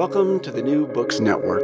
Welcome to the New Books Network.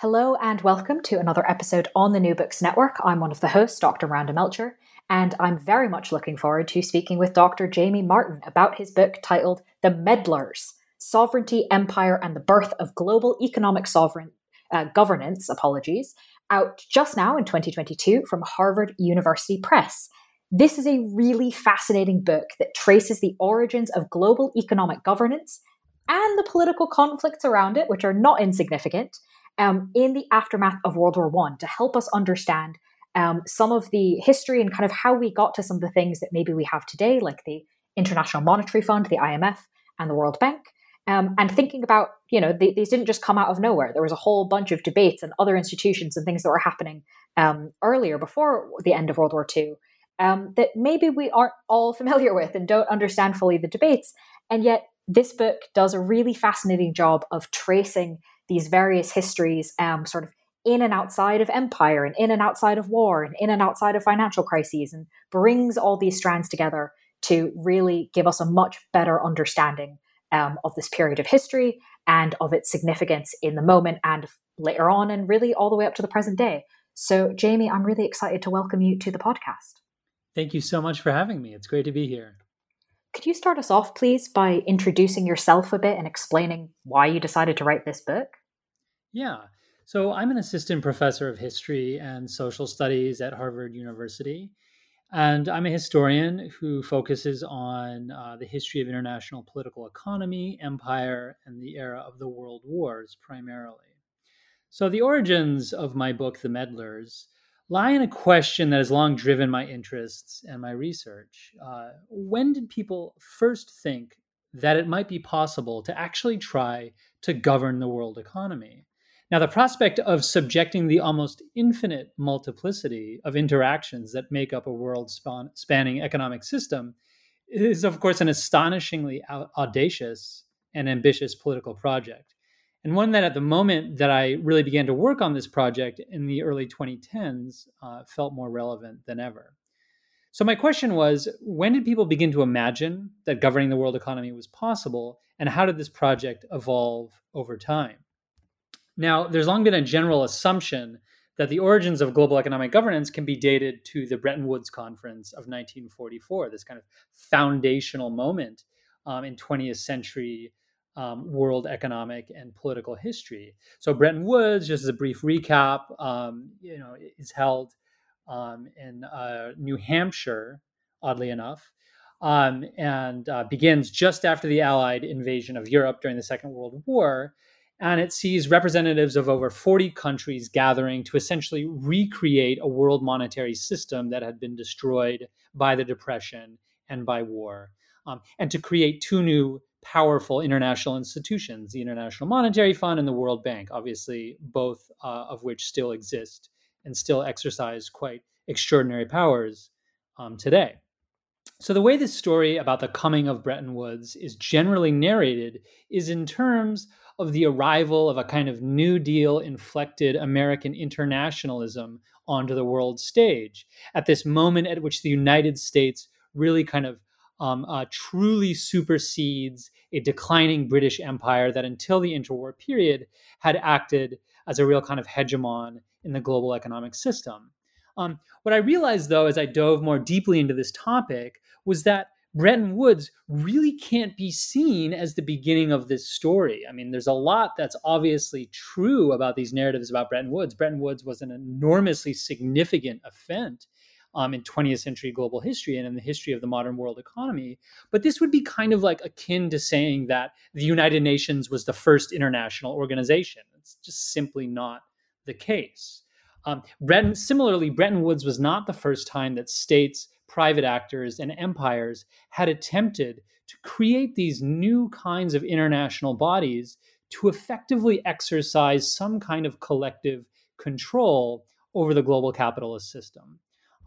Hello and welcome to another episode on the New Books Network. I'm one of the hosts, Dr. Miranda Melcher, and I'm very much looking forward to speaking with Dr. Jamie Martin about his book titled The Meddlers Sovereignty, Empire, and the Birth of Global Economic Sovereign uh, Governance, apologies, out just now in 2022 from Harvard University Press. This is a really fascinating book that traces the origins of global economic governance and the political conflicts around it, which are not insignificant, um, in the aftermath of World War One to help us understand um, some of the history and kind of how we got to some of the things that maybe we have today, like the International Monetary Fund, the IMF, and the World Bank. Um, and thinking about, you know, they, these didn't just come out of nowhere. There was a whole bunch of debates and other institutions and things that were happening um, earlier before the end of World War II um, that maybe we aren't all familiar with and don't understand fully the debates. And yet, this book does a really fascinating job of tracing these various histories, um, sort of in and outside of empire and in and outside of war and in and outside of financial crises and brings all these strands together to really give us a much better understanding um, of this period of history and of its significance in the moment and later on and really all the way up to the present day. So, Jamie, I'm really excited to welcome you to the podcast. Thank you so much for having me. It's great to be here. Could you start us off, please, by introducing yourself a bit and explaining why you decided to write this book? Yeah. So, I'm an assistant professor of history and social studies at Harvard University. And I'm a historian who focuses on uh, the history of international political economy, empire, and the era of the world wars primarily. So, the origins of my book, The Meddlers, lie in a question that has long driven my interests and my research. Uh, when did people first think that it might be possible to actually try to govern the world economy? Now, the prospect of subjecting the almost infinite multiplicity of interactions that make up a world spanning economic system is, of course, an astonishingly audacious and ambitious political project. And one that, at the moment that I really began to work on this project in the early 2010s, uh, felt more relevant than ever. So, my question was when did people begin to imagine that governing the world economy was possible, and how did this project evolve over time? Now, there's long been a general assumption that the origins of global economic governance can be dated to the Bretton Woods Conference of 1944, this kind of foundational moment um, in 20th century um, world economic and political history. So, Bretton Woods, just as a brief recap, um, you know, is held um, in uh, New Hampshire, oddly enough, um, and uh, begins just after the Allied invasion of Europe during the Second World War and it sees representatives of over 40 countries gathering to essentially recreate a world monetary system that had been destroyed by the Depression and by war, um, and to create two new powerful international institutions the International Monetary Fund and the World Bank, obviously, both uh, of which still exist and still exercise quite extraordinary powers um, today. So, the way this story about the coming of Bretton Woods is generally narrated is in terms of the arrival of a kind of New Deal inflected American internationalism onto the world stage at this moment at which the United States really kind of um, uh, truly supersedes a declining British Empire that until the interwar period had acted as a real kind of hegemon in the global economic system. Um, what I realized, though, as I dove more deeply into this topic, was that Bretton Woods really can't be seen as the beginning of this story. I mean, there's a lot that's obviously true about these narratives about Bretton Woods. Bretton Woods was an enormously significant event um, in 20th century global history and in the history of the modern world economy. But this would be kind of like akin to saying that the United Nations was the first international organization. It's just simply not the case. Um, Bretton, similarly, Bretton Woods was not the first time that states private actors and empires had attempted to create these new kinds of international bodies to effectively exercise some kind of collective control over the global capitalist system,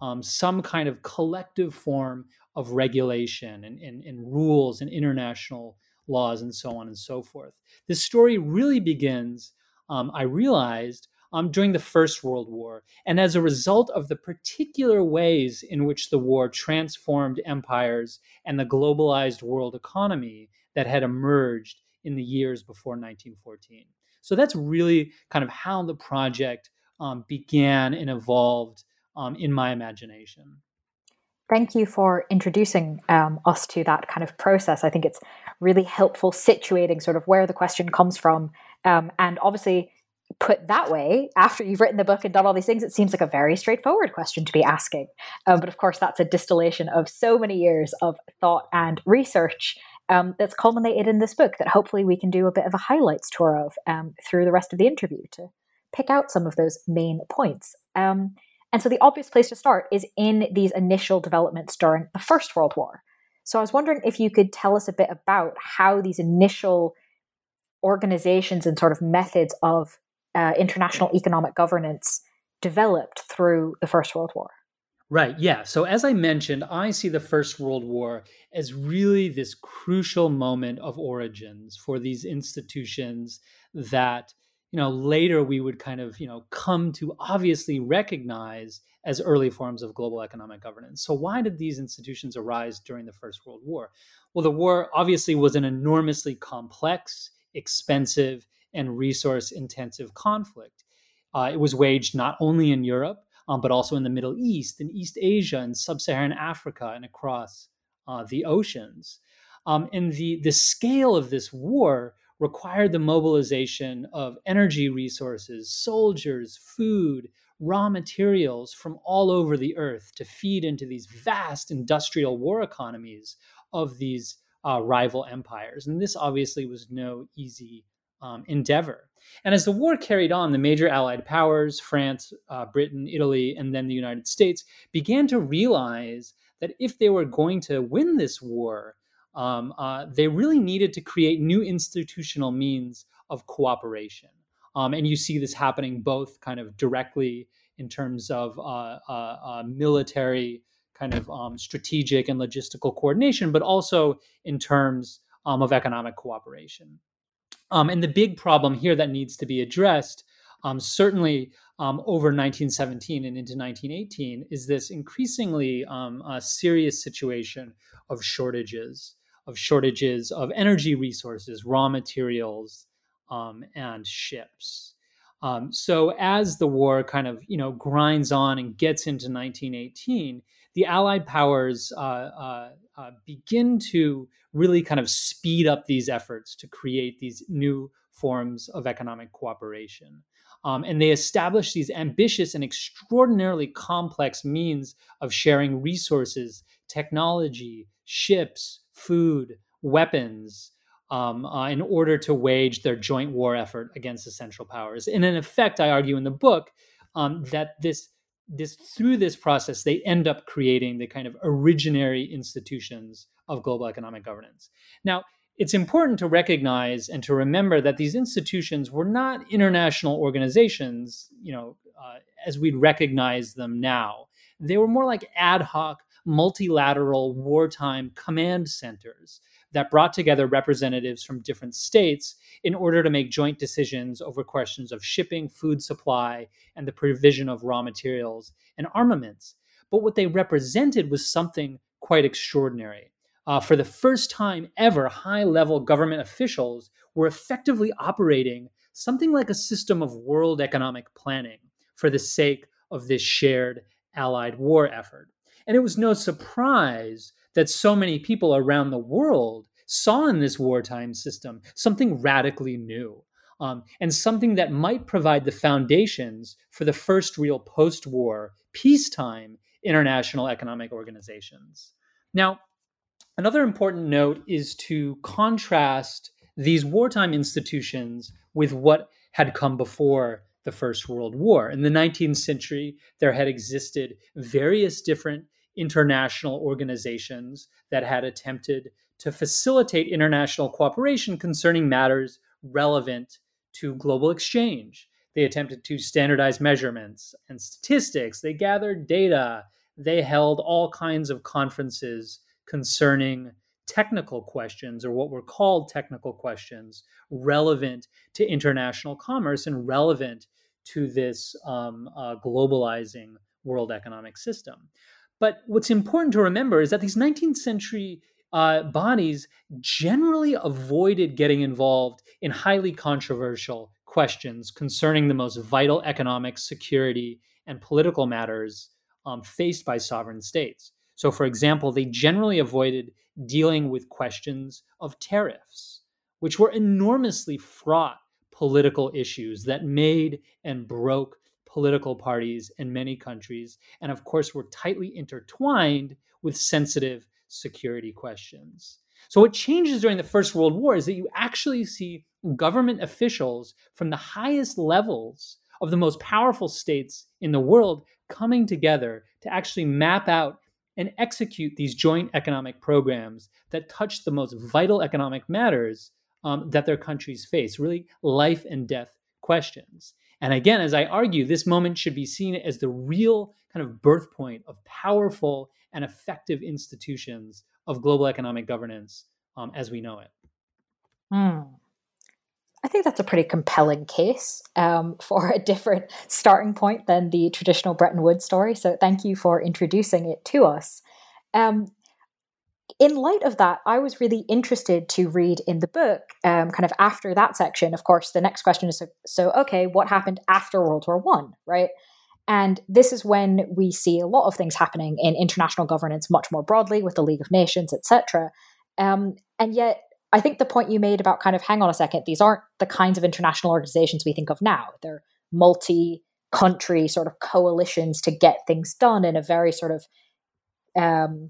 um, some kind of collective form of regulation and, and, and rules and international laws and so on and so forth. This story really begins, um, I realized, um, during the First World War. And as a result of the particular ways in which the war transformed empires and the globalized world economy that had emerged in the years before 1914. So that's really kind of how the project um, began and evolved um, in my imagination. Thank you for introducing um, us to that kind of process. I think it's really helpful situating sort of where the question comes from. Um, and obviously, put that way, after you've written the book and done all these things, it seems like a very straightforward question to be asking. Um, but of course, that's a distillation of so many years of thought and research um, that's culminated in this book that hopefully we can do a bit of a highlights tour of um, through the rest of the interview to pick out some of those main points. And so the obvious place to start is in these initial developments during the First World War. So I was wondering if you could tell us a bit about how these initial organizations and sort of methods of uh, international economic governance developed through the First World War. Right, yeah. So, as I mentioned, I see the First World War as really this crucial moment of origins for these institutions that you know later we would kind of you know come to obviously recognize as early forms of global economic governance. So why did these institutions arise during the first world war? Well the war obviously was an enormously complex expensive and resource intensive conflict. Uh, it was waged not only in europe um, but also in the middle east in east asia and sub-saharan africa and across uh, the oceans. Um, and the the scale of this war required the mobilization of energy resources, soldiers, food, raw materials from all over the earth to feed into these vast industrial war economies of these uh, rival empires. And this obviously was no easy um, endeavor. And as the war carried on, the major Allied powers, France, uh, Britain, Italy, and then the United States, began to realize that if they were going to win this war, um, uh, they really needed to create new institutional means of cooperation. Um, and you see this happening both kind of directly in terms of uh, uh, uh military kind of um, strategic and logistical coordination, but also in terms um, of economic cooperation. Um, and the big problem here that needs to be addressed, um, certainly over 1917 and into 1918, is this increasingly um, serious situation of shortages of shortages of energy resources, raw materials, um, and ships. Um, so as the war kind of you know grinds on and gets into 1918, the Allied powers uh, uh, uh, begin to really kind of speed up these efforts to create these new forms of economic cooperation. Um, and they establish these ambitious and extraordinarily complex means of sharing resources, technology, ships, food, weapons, um, uh, in order to wage their joint war effort against the Central Powers. And in effect, I argue in the book um, that this this through this process they end up creating the kind of originary institutions of global economic governance. Now, it's important to recognize and to remember that these institutions were not international organizations, you know, uh, as we'd recognize them now. They were more like ad hoc multilateral wartime command centers that brought together representatives from different states in order to make joint decisions over questions of shipping, food supply, and the provision of raw materials and armaments. But what they represented was something quite extraordinary. Uh, for the first time ever, high level government officials were effectively operating something like a system of world economic planning for the sake of this shared Allied war effort. And it was no surprise that so many people around the world saw in this wartime system something radically new. Um, and something that might provide the foundations for the first real post war, peacetime international economic organizations. Now, another important note is to contrast these wartime institutions with what had come before the First World War. In the 19th century, there had existed various different international organizations that had attempted to facilitate international cooperation concerning matters relevant to global exchange. They attempted to standardize measurements and statistics. They gathered data. They held all kinds of conferences concerning technical questions or what were called technical questions relevant to international commerce and relevant to this um, uh, globalizing world economic system. But what's important to remember is that these 19th century uh, bodies generally avoided getting involved in highly controversial questions concerning the most vital economic, security, and political matters um, faced by sovereign states. So, for example, they generally avoided dealing with questions of tariffs, which were enormously fraught political issues that made and broke political parties in many countries, and of course were tightly intertwined with sensitive security questions. So, what changes during the First World War is that you actually see government officials from the highest levels of the most powerful states in the world coming together to actually map out and execute these joint economic programs that touch the most vital economic matters um, that their countries face, really life and death questions. And again, as I argue, this moment should be seen as the real kind of birth point of powerful and effective institutions of global economic governance um, as we know it. Hmm. I think that's a pretty compelling case um, for a different starting point than the traditional Bretton Woods story. So thank you for introducing it to us. Um, in light of that, I was really interested to read in the book, um, kind of after that section. Of course, the next question is so, so okay, what happened after World War One, right? And this is when we see a lot of things happening in international governance much more broadly with the League of Nations, etc. Um, and yet, I think the point you made about kind of hang on a second, these aren't the kinds of international organizations we think of now. They're multi country sort of coalitions to get things done in a very sort of um,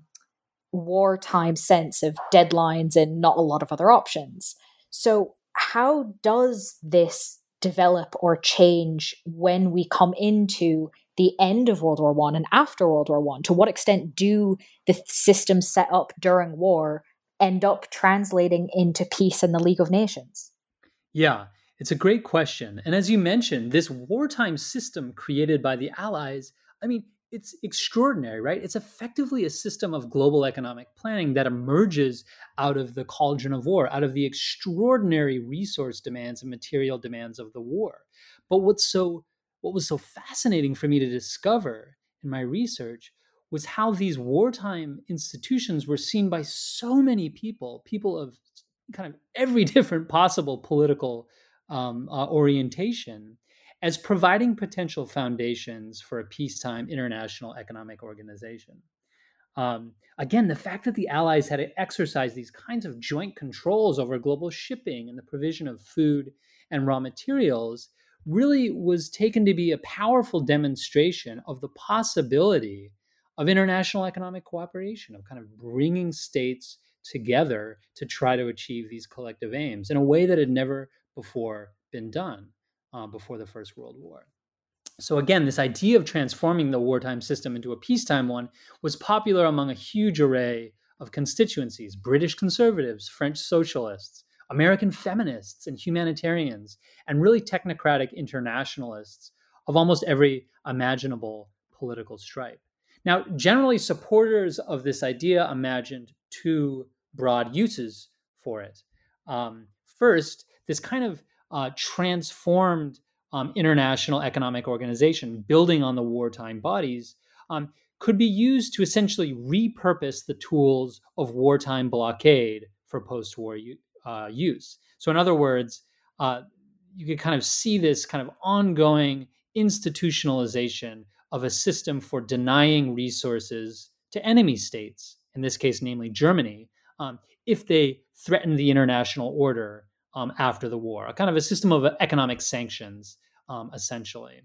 wartime sense of deadlines and not a lot of other options. So, how does this develop or change when we come into the end of World War One and after World War One? To what extent do the systems set up during war end up translating into peace in the League of Nations? Yeah, it's a great question. And as you mentioned, this wartime system created by the Allies, I mean, it's extraordinary, right? It's effectively a system of global economic planning that emerges out of the cauldron of war, out of the extraordinary resource demands and material demands of the war. But what's so what was so fascinating for me to discover in my research was how these wartime institutions were seen by so many people, people of kind of every different possible political um, uh, orientation, as providing potential foundations for a peacetime international economic organization. Um, again, the fact that the Allies had to exercise these kinds of joint controls over global shipping and the provision of food and raw materials really was taken to be a powerful demonstration of the possibility of international economic cooperation, of kind of bringing states together to try to achieve these collective aims in a way that had never before been done uh, before the First World War. So, again, this idea of transforming the wartime system into a peacetime one was popular among a huge array of constituencies British conservatives, French socialists, American feminists, and humanitarians, and really technocratic internationalists of almost every imaginable political stripe. Now, generally, supporters of this idea imagined two broad uses for it. Um, first, this kind of uh, transformed um, international economic organization, building on the wartime bodies, um, could be used to essentially repurpose the tools of wartime blockade for post war uh, use. So, in other words, uh, you could kind of see this kind of ongoing institutionalization of a system for denying resources to enemy states, in this case, namely Germany, um, if they threaten the international order um, after the war, a kind of a system of economic sanctions, um, essentially.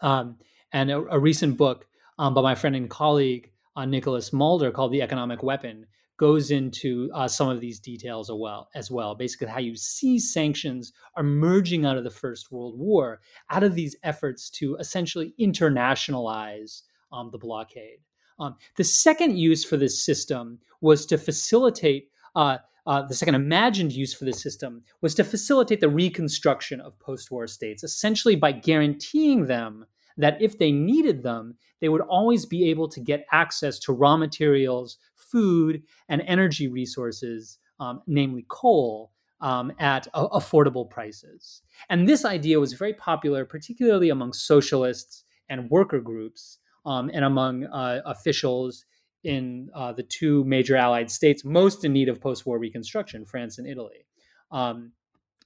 Um, and a, a, recent book um, by my friend and colleague uh, Nicholas Mulder called "The Economic Weapon" goes into uh, some of these details as well. As well, basically how you see sanctions emerging out of the First World War, out of these efforts to essentially internationalize um, the blockade. Um, the second use for this system was to facilitate uh, uh, the second imagined use for the system was to facilitate the reconstruction of post war states, essentially by guaranteeing them that if they needed them, they would always be able to get access to raw materials, food, and energy resources, um, namely coal, um, at affordable prices. And this idea was very popular, particularly among socialists and worker groups, um, and among uh, officials in uh, the two major Allied states most in need of post war reconstruction, France and Italy. Um,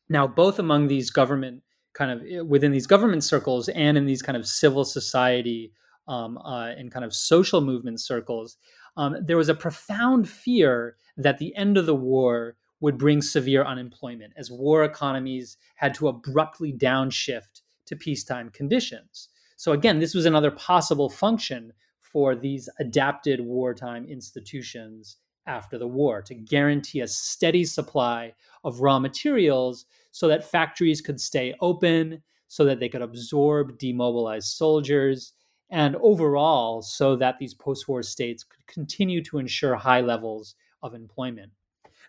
now, both among these government kind of eh, within these government circles and in these kind of civil society um, uh, and kind of social movement circles, um, there was a profound fear that the end of the war would bring severe unemployment as war economies had to abruptly downshift to peacetime conditions. So, again, this was another possible function for these adapted wartime institutions after the war to guarantee a steady supply of raw materials so that factories could stay open, so that they could absorb demobilized soldiers, and overall, so that these post war states could continue to ensure high levels of employment.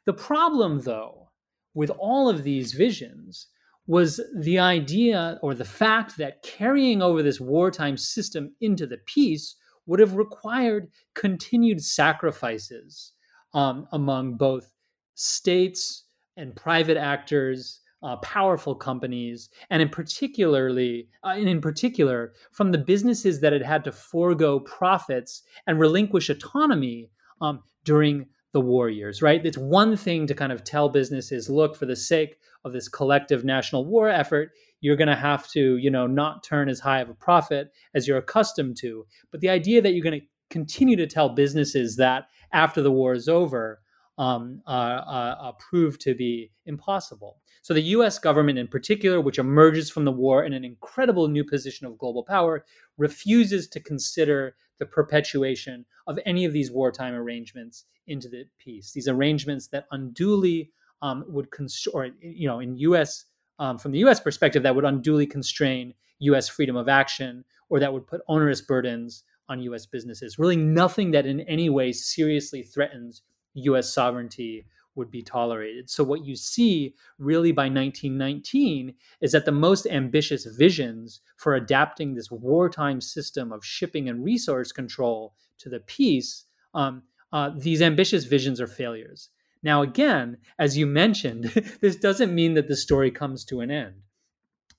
The problem, though, with all of these visions was the idea or the fact that carrying over this wartime system into the peace would have required continued sacrifices um, among both states and private actors, uh, powerful companies, and in particularly, uh, and in particular, from the businesses that had had to forego profits and relinquish autonomy um, during the war years. Right? It's one thing to kind of tell businesses, look, for the sake of this collective national war effort, you're going to have to, you know, not turn as high of a profit as you're accustomed to. But the idea that you're going to continue to tell businesses that after the war is over um, uh, uh, uh, proved to be impossible. So the U.S. government, in particular, which emerges from the war in an incredible new position of global power, refuses to consider the perpetuation of any of these wartime arrangements into the peace. These arrangements that unduly um, would constrain, or you know, in U.S um, from the US perspective that would unduly constrain US freedom of action or that would put onerous burdens on US businesses. Really, nothing that in any way seriously threatens US sovereignty would be tolerated. So, what you see really by 1919 is that the most ambitious visions for adapting this wartime system of shipping and resource control to the peace, um, uh, these ambitious visions are failures. Now, again, as you mentioned, this doesn't mean that the story comes to an end.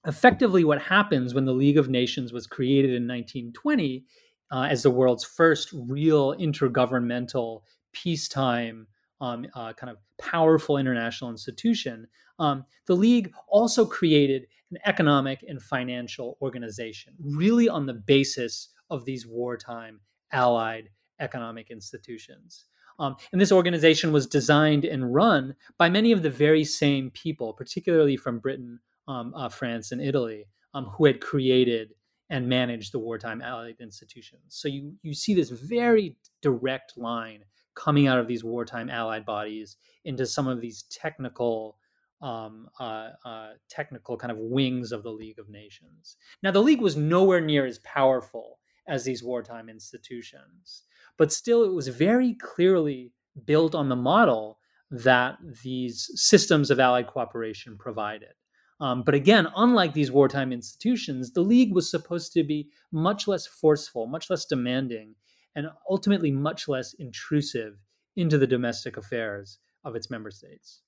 Effectively, what happens when the League of Nations was created in 1920 uh, as the world's first real intergovernmental peacetime um, uh, kind of powerful international institution, um, the League also created an economic and financial organization, really on the basis of these wartime allied economic institutions. Um, and this organization was designed and run by many of the very same people, particularly from Britain, um, uh, France, and Italy, um, who had created and managed the wartime allied institutions. So you, you see this very direct line coming out of these wartime allied bodies into some of these technical um, uh, uh, technical kind of wings of the League of Nations. Now, the League was nowhere near as powerful as these wartime institutions but still it was very clearly built on the model that these systems of allied cooperation provided. Um, but again, unlike these wartime institutions, the League was supposed to be much less forceful, much less demanding, and ultimately much less intrusive into the domestic affairs of its member states.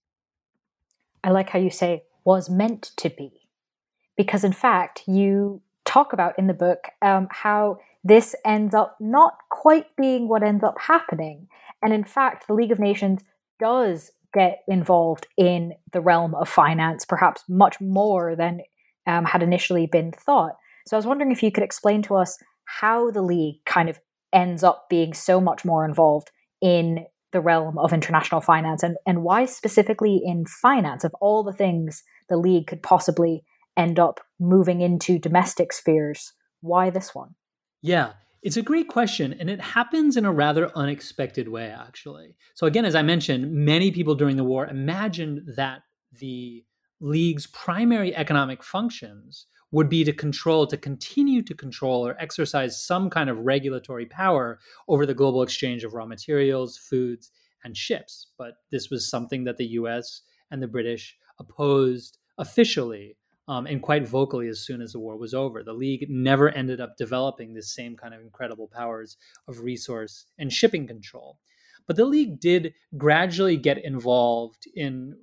I like how you say was meant to be, because in fact, you talk about in the book um, how this ends up not quite being what ends up happening. And in fact, the League of Nations does get involved in the realm of finance, perhaps much more than um, had initially been thought. So I was wondering if you could explain to us how the League kind of ends up being so much more involved in the realm of international finance and, and why specifically in finance, of all the things the League could possibly end up moving into domestic spheres, why this one? Yeah, it's a great question, and it happens in a rather unexpected way, actually. So, again, as I mentioned, many people during the war imagined that the league's primary economic functions would be to control, to continue to control or exercise some kind of regulatory power over the global exchange of raw materials, foods, and ships. But this was something that the US and the British opposed officially um, and quite vocally as soon as the war was over. The League never ended up developing this same kind of incredible powers of resource and shipping control. But the League did gradually get involved in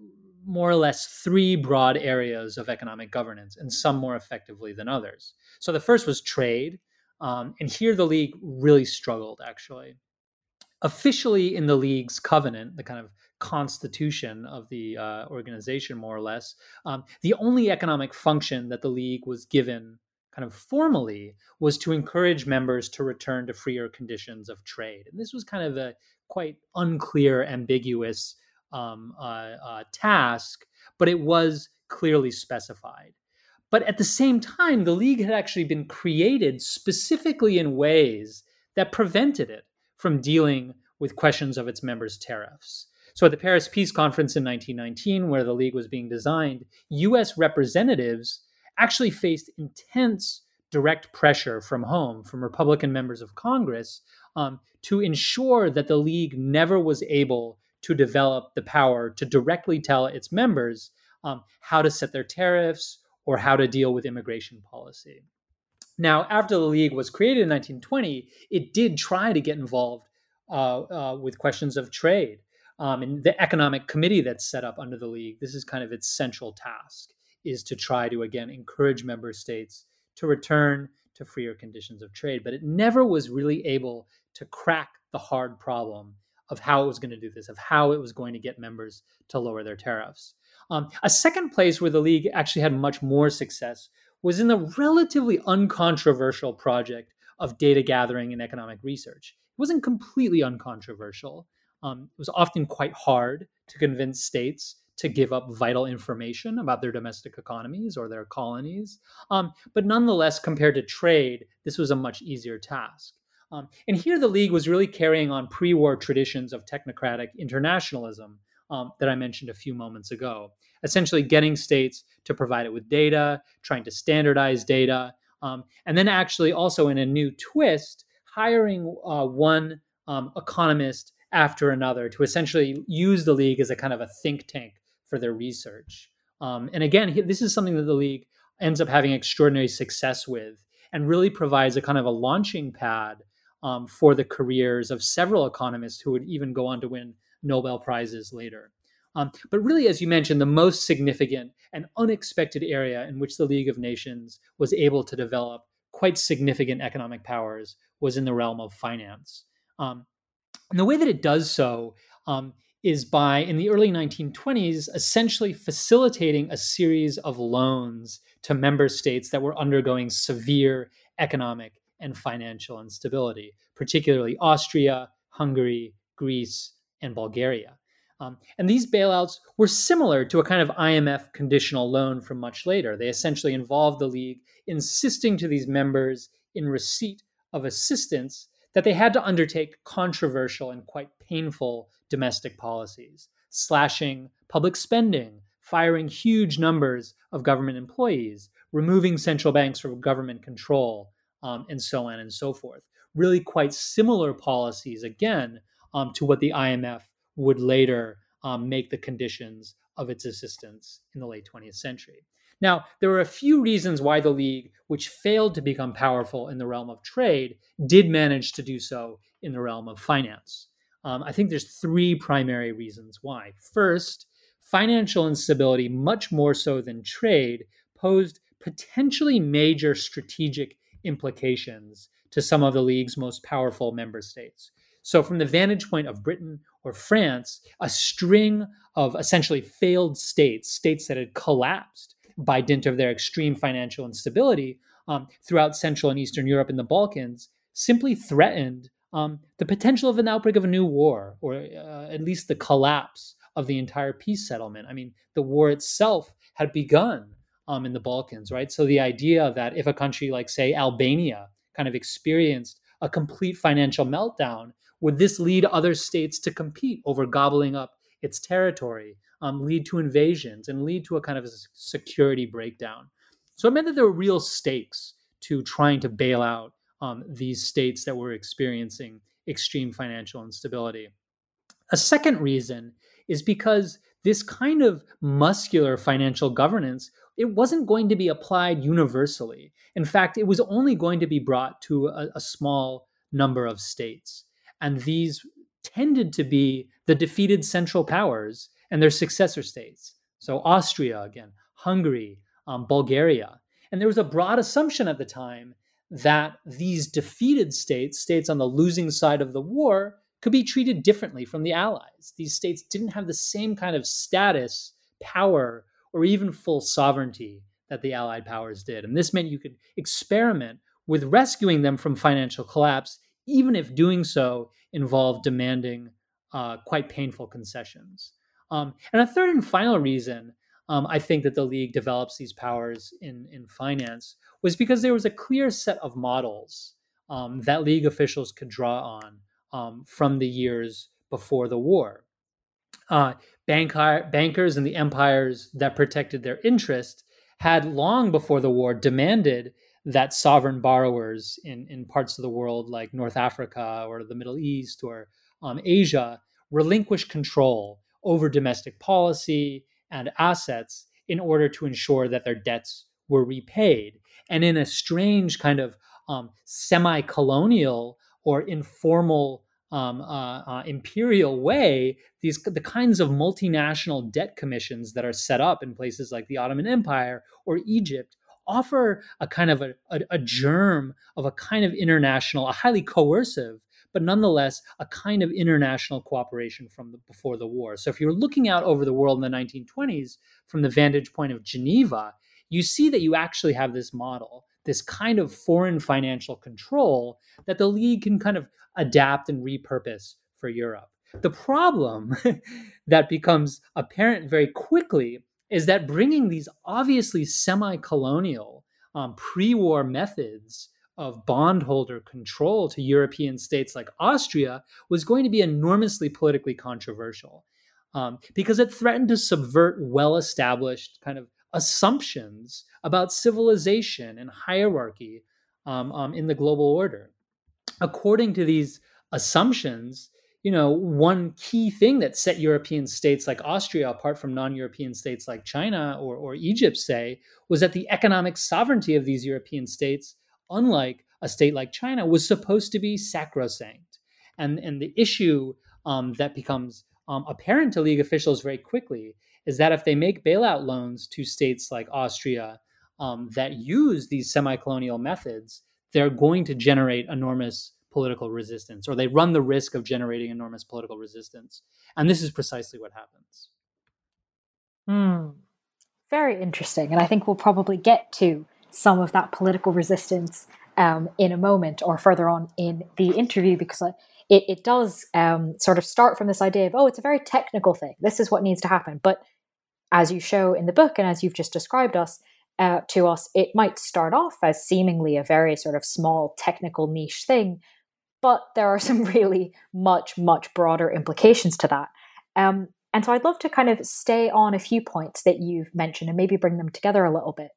more or less three broad areas of economic governance, and some more effectively than others. So the first was trade. Um, and here the League really struggled, actually. Officially, in the League's covenant, the kind of constitution of the uh, organization, more or less, um, the only economic function that the League was given kind of formally was to encourage members to return to freer conditions of trade. And this was kind of a quite unclear, ambiguous um, uh, uh, task, but it was clearly specified. But at the same time, the League had actually been created specifically in ways that prevented it from dealing with questions of its members' tariffs. So at the Paris Peace Conference in 1919, where the League was being designed, US representatives actually faced intense direct pressure from home, from Republican members of Congress, um, to ensure that the League never was able to develop the power to directly tell its members um, how to set their tariffs or how to deal with immigration policy. Now, after the League was created in 1920, it did try to get involved uh, uh, with questions of trade. Um, and the economic committee that's set up under the League, this is kind of its central task, is to try to, again, encourage member states to return to freer conditions of trade. But it never was really able to crack the hard problem of how it was going to do this, of how it was going to get members to lower their tariffs. Um, a second place where the league actually had much more success was in the relatively uncontroversial project of data gathering and economic research. It wasn't completely uncontroversial. Um, it was often quite hard to convince states to give up vital information about their domestic economies or their colonies. Um, but nonetheless, compared to trade, this was a much easier task. Um, and here the League was really carrying on pre war traditions of technocratic internationalism um, that I mentioned a few moments ago, essentially getting states to provide it with data, trying to standardize data, um, and then actually also in a new twist, hiring uh, one um, economist after another to essentially use the League as a kind of a think tank for their research. Um, and again, this is something that the League ends up having extraordinary success with and really provides a kind of a launching pad um, for the careers of several economists who would even go on to win Nobel Prizes later. Um, but really, as you mentioned, the most significant and unexpected area in which the League of Nations was able to develop quite significant economic powers was in the realm of finance. Um, and the way that it does so um, is by, in the early 1920s, essentially facilitating a series of loans to member states that were undergoing severe economic and financial instability, particularly Austria, Hungary, Greece, and Bulgaria. Um, and these bailouts were similar to a kind of IMF conditional loan from much later. They essentially involved the League insisting to these members in receipt of assistance that they had to undertake controversial and quite painful domestic policies, slashing public spending, firing huge numbers of government employees, removing central banks from government control, um, and so on and so forth. Really, quite similar policies, again, um, to what the IMF would later um, make the conditions of its assistance in the late 20th century. Now, there were a few reasons why the League, which failed to become powerful in the realm of trade, did manage to do so in the realm of finance. Um, I think there's three primary reasons why. First, financial instability, much more so than trade, posed potentially major strategic implications to some of the League's most powerful member states. So, from the vantage point of Britain or France, a string of essentially failed states, states that had collapsed by dint of their extreme financial instability um, throughout Central and Eastern Europe and the Balkans, simply threatened um, the potential of an outbreak of a new war, or uh, at least the collapse of the entire peace settlement. I mean, the war itself had begun um, in the Balkans, right? So the idea that if a country like, say, Albania kind of experienced a complete financial meltdown, would this lead other states to compete over gobbling up its territory, um, lead to invasions, and lead to a kind of a security breakdown? So it meant that there were real stakes to trying to bail out um, these states that were experiencing extreme financial instability. A second reason is because this kind of muscular financial governance it wasn't going to be applied universally. In fact, it was only going to be brought to a, a small number of states. And these tended to be the defeated Central Powers and their successor states. So, Austria, again, Hungary, um, Bulgaria. And there was a broad assumption at the time that these defeated states, states on the losing side of the war, could be treated differently from the Allies. These states didn't have the same kind of status, power, or even full sovereignty that the Allied powers did. And this meant you could experiment with rescuing them from financial collapse, even if doing so involved demanding uh, quite painful concessions. Um, and a third and final reason um, I think that the league develops these powers in, in finance was because there was a clear set of models um, that league officials could draw on um, from the years before the war. Uh, bank, bankers and the empires that protected their interest had long before the war demanded that sovereign borrowers in, in parts of the world like North Africa or the Middle East or um, Asia relinquish control over domestic policy and assets in order to ensure that their debts were repaid. And in a strange kind of um, semi colonial or informal um, uh, uh, imperial way, these the kinds of multinational debt commissions that are set up in places like the Ottoman Empire or Egypt offer a kind of a, a, a germ of a kind of international, a highly coercive, but nonetheless a kind of international cooperation from the, before the war. So if you're looking out over the world in the 1920s from the vantage point of Geneva, you see that you actually have this model, this kind of foreign financial control that the League can kind of adapt and repurpose for Europe. The problem that becomes apparent very quickly is that bringing these obviously semi colonial um, pre war methods of bondholder control to European states like Austria was going to be enormously politically controversial um, because it threatened to subvert well established kind of assumptions about civilization and hierarchy um, um, in the global order. According to these assumptions, you know, one key thing that set European states like Austria apart from non-European states like China or, or Egypt, say, was that the economic sovereignty of these European states, unlike a state like China, was supposed to be sacrosanct. And, and the issue um, that becomes um, apparent to league officials very quickly is that if they make bailout loans to states like Austria um, that use these semi-colonial methods, they're going to generate enormous political resistance, or they run the risk of generating enormous political resistance. And this is precisely what happens. Hmm. Very interesting. And I think we'll probably get to some of that political resistance um, in a moment or further on in the interview because it, it does um, sort of start from this idea of, oh, it's a very technical thing. This is what needs to happen. But as you show in the book and as you've just described us, uh, to us, it might start off as seemingly a very sort of small technical niche thing, but there are some really much, much broader implications to that. Um, and so I'd love to kind of stay on a few points that you've mentioned and maybe bring them together a little bit,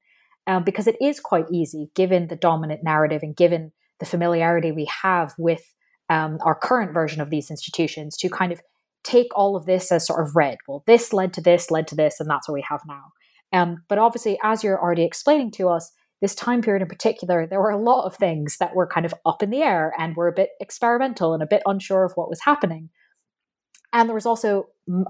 um, because it is quite easy, given the dominant narrative and given the familiarity we have with um, our current version of these institutions, to kind of take all of this as sort of read. Well, this led to this, led to this, and that's what we have now. Um, but obviously, as you're already explaining to us, this time period in particular, there were a lot of things that were kind of up in the air and were a bit experimental and a bit unsure of what was happening. And there was also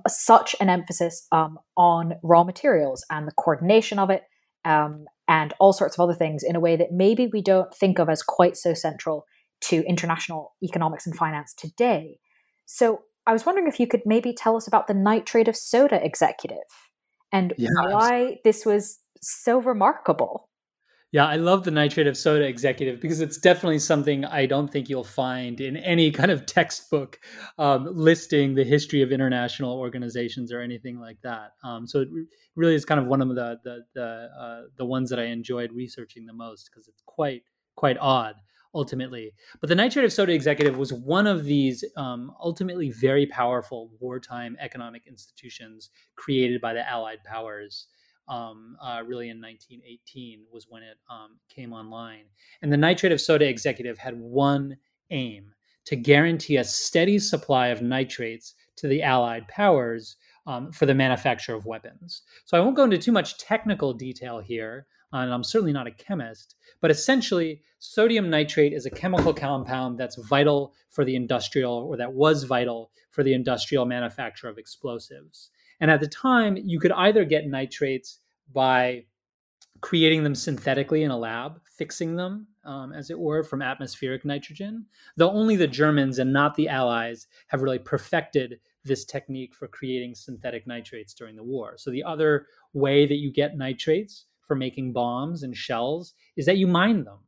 such an emphasis um, on raw materials and the coordination of it um, and all sorts of other things in a way that maybe we don't think of as quite so central to international economics and finance today. So I was wondering if you could maybe tell us about the nitrate of soda executive and yeah, why this was so remarkable. Yeah, I love the nitrate of soda executive because it's definitely something I don't think you'll find in any kind of textbook um, listing the history of international organizations or anything like that. Um, so it really is kind of one of the the the, uh, the ones that I enjoyed researching the most because it's quite quite odd ultimately. But the nitrate of soda executive was one of these um, ultimately very powerful wartime economic institutions created by the Allied powers. Um, uh, really in 1918 was when it um, came online. And the nitrate of soda executive had one aim to guarantee a steady supply of nitrates to the Allied powers um, for the manufacture of weapons. So I won't go into too much technical detail here, and I'm certainly not a chemist, but essentially, sodium nitrate is a chemical compound that's vital for the industrial, or that was vital for the industrial manufacture of explosives. And at the time, you could either get nitrates by creating them synthetically in a lab, fixing them, um, as it were, from atmospheric nitrogen, though only the Germans and not the Allies have really perfected this technique for creating synthetic nitrates during the war. So, the other way that you get nitrates for making bombs and shells is that you mine them.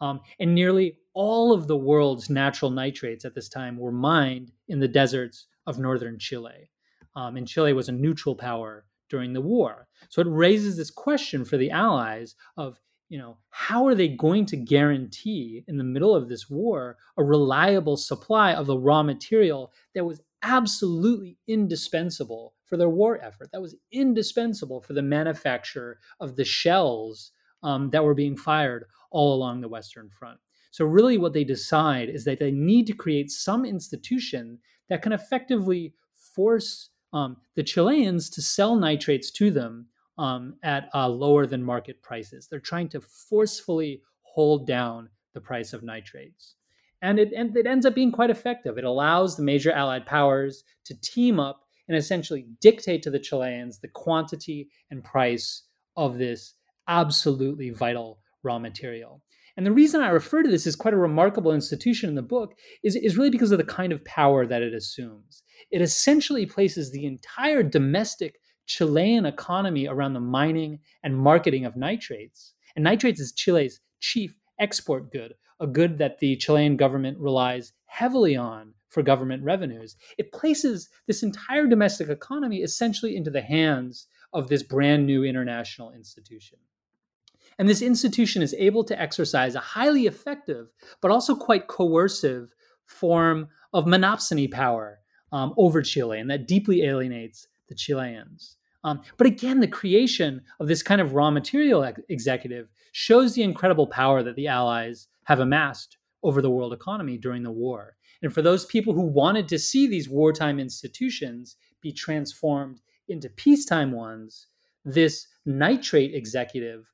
Um, and nearly all of the world's natural nitrates at this time were mined in the deserts of northern Chile. Um, and Chile was a neutral power during the war. So it raises this question for the Allies of, you know, how are they going to guarantee in the middle of this war a reliable supply of the raw material that was absolutely indispensable for their war effort, that was indispensable for the manufacture of the shells um, that were being fired all along the Western Front. So, really, what they decide is that they need to create some institution that can effectively force um, the Chileans to sell nitrates to them um, at uh, lower than market prices. They're trying to forcefully hold down the price of nitrates. And it, and it ends up being quite effective. It allows the major Allied powers to team up and essentially dictate to the Chileans the quantity and price of this absolutely vital raw material. And the reason I refer to this as quite a remarkable institution in the book is, is really because of the kind of power that it assumes. It essentially places the entire domestic Chilean economy around the mining and marketing of nitrates. And nitrates is Chile's chief export good, a good that the Chilean government relies heavily on for government revenues. It places this entire domestic economy essentially into the hands of this brand new international institution. And this institution is able to exercise a highly effective, but also quite coercive form of monopsony power um, over Chile, and that deeply alienates the Chileans. Um, but again, the creation of this kind of raw material ex- executive shows the incredible power that the Allies have amassed over the world economy during the war. And for those people who wanted to see these wartime institutions be transformed into peacetime ones, this nitrate executive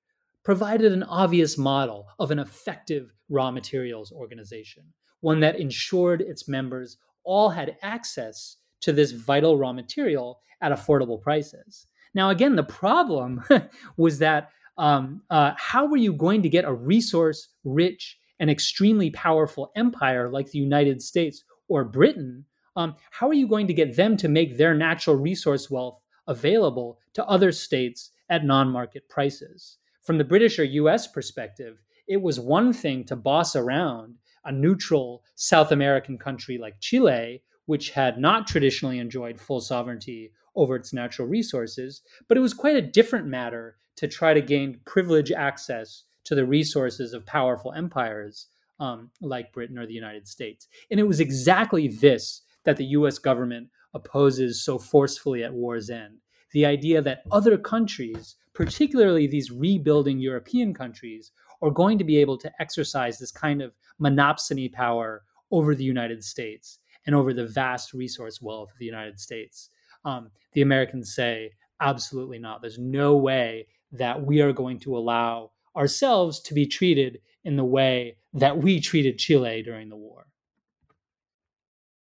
provided an obvious model of an effective raw materials organization, one that ensured its members all had access to this vital raw material at affordable prices. Now, again, the problem was that um, uh, how were you going to get a resource rich and extremely powerful empire like the United States or Britain? Um, how are you going to get them to make their natural resource wealth available to other states at non market prices? From the British or US perspective, it was one thing to boss around a neutral South American country like Chile, which had not traditionally enjoyed full sovereignty over its natural resources, but it was quite a different matter to try to gain privileged access to the resources of powerful empires um, like Britain or the United States. And it was exactly this that the US government opposes so forcefully at war's end the idea that other countries, particularly these rebuilding European countries, are going to be able to exercise this kind of monopsony power over the United States and over the vast resource wealth of the United States. Um, the Americans say, absolutely not. There's no way that we are going to allow ourselves to be treated in the way that we treated Chile during the war.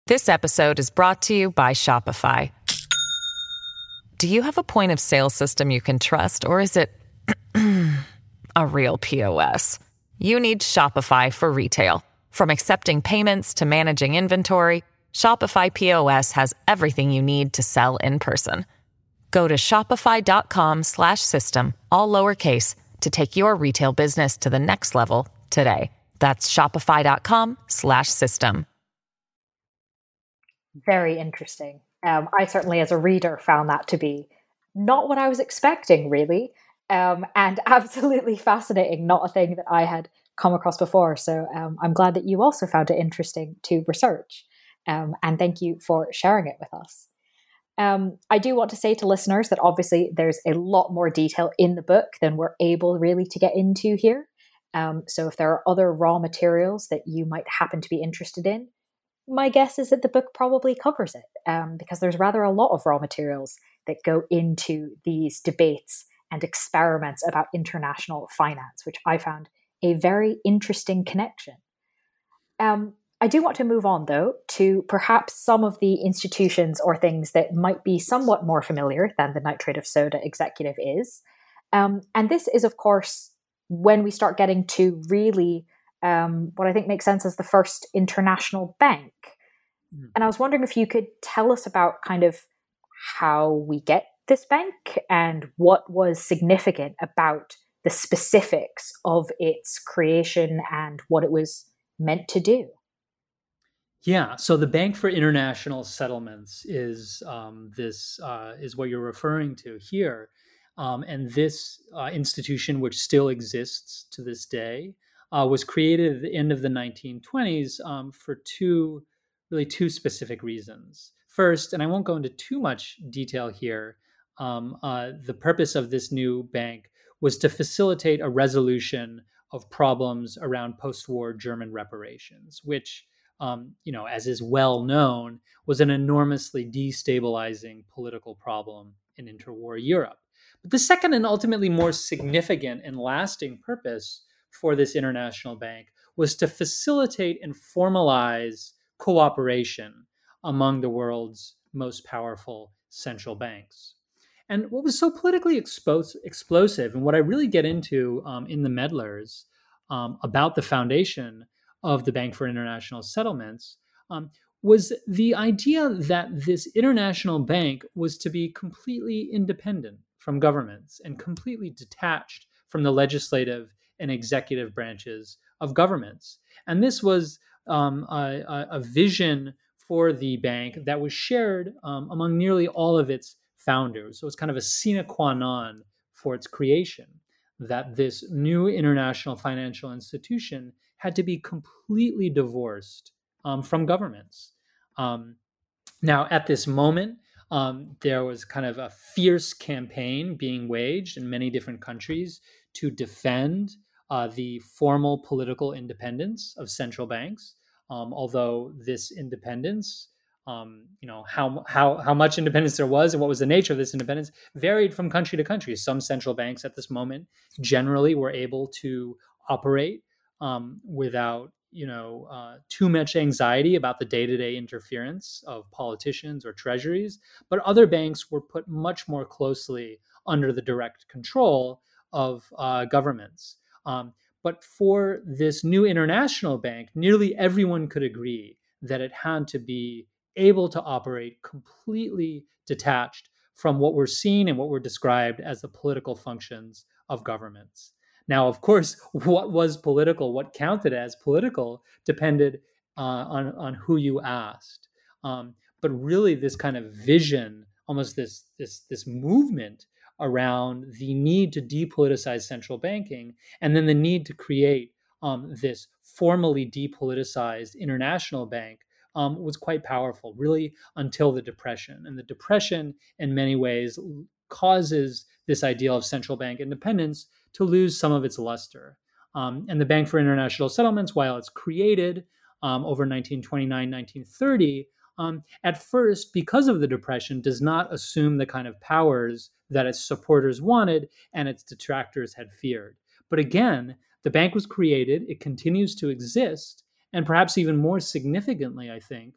This episode is brought to you by Shopify. Do you have a point of sale system you can trust, or is it a real POS? You need Shopify for retail. From accepting payments to managing inventory, Shopify POS has everything you need to sell in person. Go to shopify.com/system all lowercase to take your retail business to the next level today. That's shopify.com slash system. Very interesting. Um, I certainly, as a reader, found that to be not what I was expecting, really, um, and absolutely fascinating. Not a thing that I had come across before. So um, I'm glad that you also found it interesting to research. Um, and thank you for sharing it with us. Um, I do want to say to listeners that obviously there's a lot more detail in the book than we're able really to get into here. Um, so if there are other raw materials that you might happen to be interested in, my guess is that the book probably covers it um, because there's rather a lot of raw materials that go into these debates and experiments about international finance, which I found a very interesting connection. Um, I do want to move on, though, to perhaps some of the institutions or things that might be somewhat more familiar than the Nitrate of Soda executive is. Um, and this is, of course, when we start getting to really um, what I think makes sense as the first international bank. Mm. And I was wondering if you could tell us about kind of how we get this bank and what was significant about the specifics of its creation and what it was meant to do. Yeah, so the Bank for International Settlements is um, this uh, is what you're referring to here, um, and this uh, institution, which still exists to this day, uh, was created at the end of the 1920s um, for two, really two specific reasons. First, and I won't go into too much detail here, um, uh, the purpose of this new bank was to facilitate a resolution of problems around post-war German reparations, which, um, you know, as is well known, was an enormously destabilizing political problem in interwar Europe. But the second and ultimately more significant and lasting purpose for this international bank was to facilitate and formalize cooperation among the world's most powerful central banks. And what was so politically expos- explosive, and what I really get into um, in the meddlers um, about the foundation of the Bank for International Settlements, um, was the idea that this international bank was to be completely independent from governments and completely detached from the legislative and executive branches of governments. And this was um, a, a, vision for the bank that was shared um, among nearly all of its founders. So it's kind of a sine qua non for its creation that this new international financial institution had to be completely divorced um, from governments. Um, now, at this moment, um, there was kind of a fierce campaign being waged in many different countries to defend uh, the formal political independence of central banks. Um, although this independence, um, you know, how, how, how much independence there was and what was the nature of this independence varied from country to country. Some central banks at this moment generally were able to operate um, without you know uh, too much anxiety about the day-to-day interference of politicians or treasuries but other banks were put much more closely under the direct control of uh, governments um, but for this new international bank, nearly everyone could agree that it had to be able to operate completely detached from what we're seeing and what were described as the political functions of governments. Now, of course, what was political, what counted as political, depended uh, on, on who you asked. Um, but really, this kind of vision, almost this, this, this movement around the need to depoliticize central banking and then the need to create um, this formally depoliticized international bank um, was quite powerful, really, until the Depression. And the Depression, in many ways, causes this ideal of central bank independence to lose some of its luster. Um, and the Bank for International Settlements, while it's created um, over 1929, 1930, um, at first, because of the Depression, does not assume the kind of powers that its supporters wanted and its detractors had feared. But again, the bank was created, it continues to exist, and perhaps even more significantly, I think,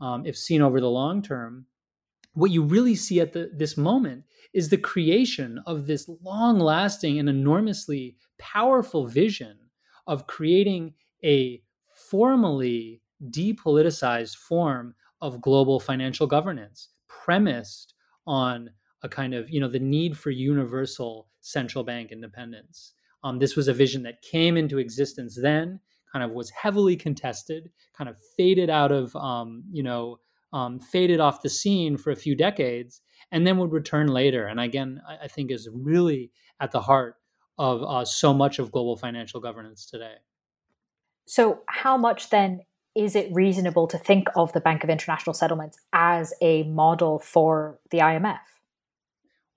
um, if seen over the long term, what you really see at the, this moment is the creation of this long lasting and enormously powerful vision of creating a formally depoliticized form of global financial governance premised on a kind of you know the need for universal central bank independence. Um, this was a vision that came into existence then, kind of was heavily contested, kind of faded out of um, you know um, faded off the scene for a few decades, and then would return later. And again, I, I think is really at the heart of uh, so much of global financial governance today. So, how much then is it reasonable to think of the Bank of International Settlements as a model for the IMF?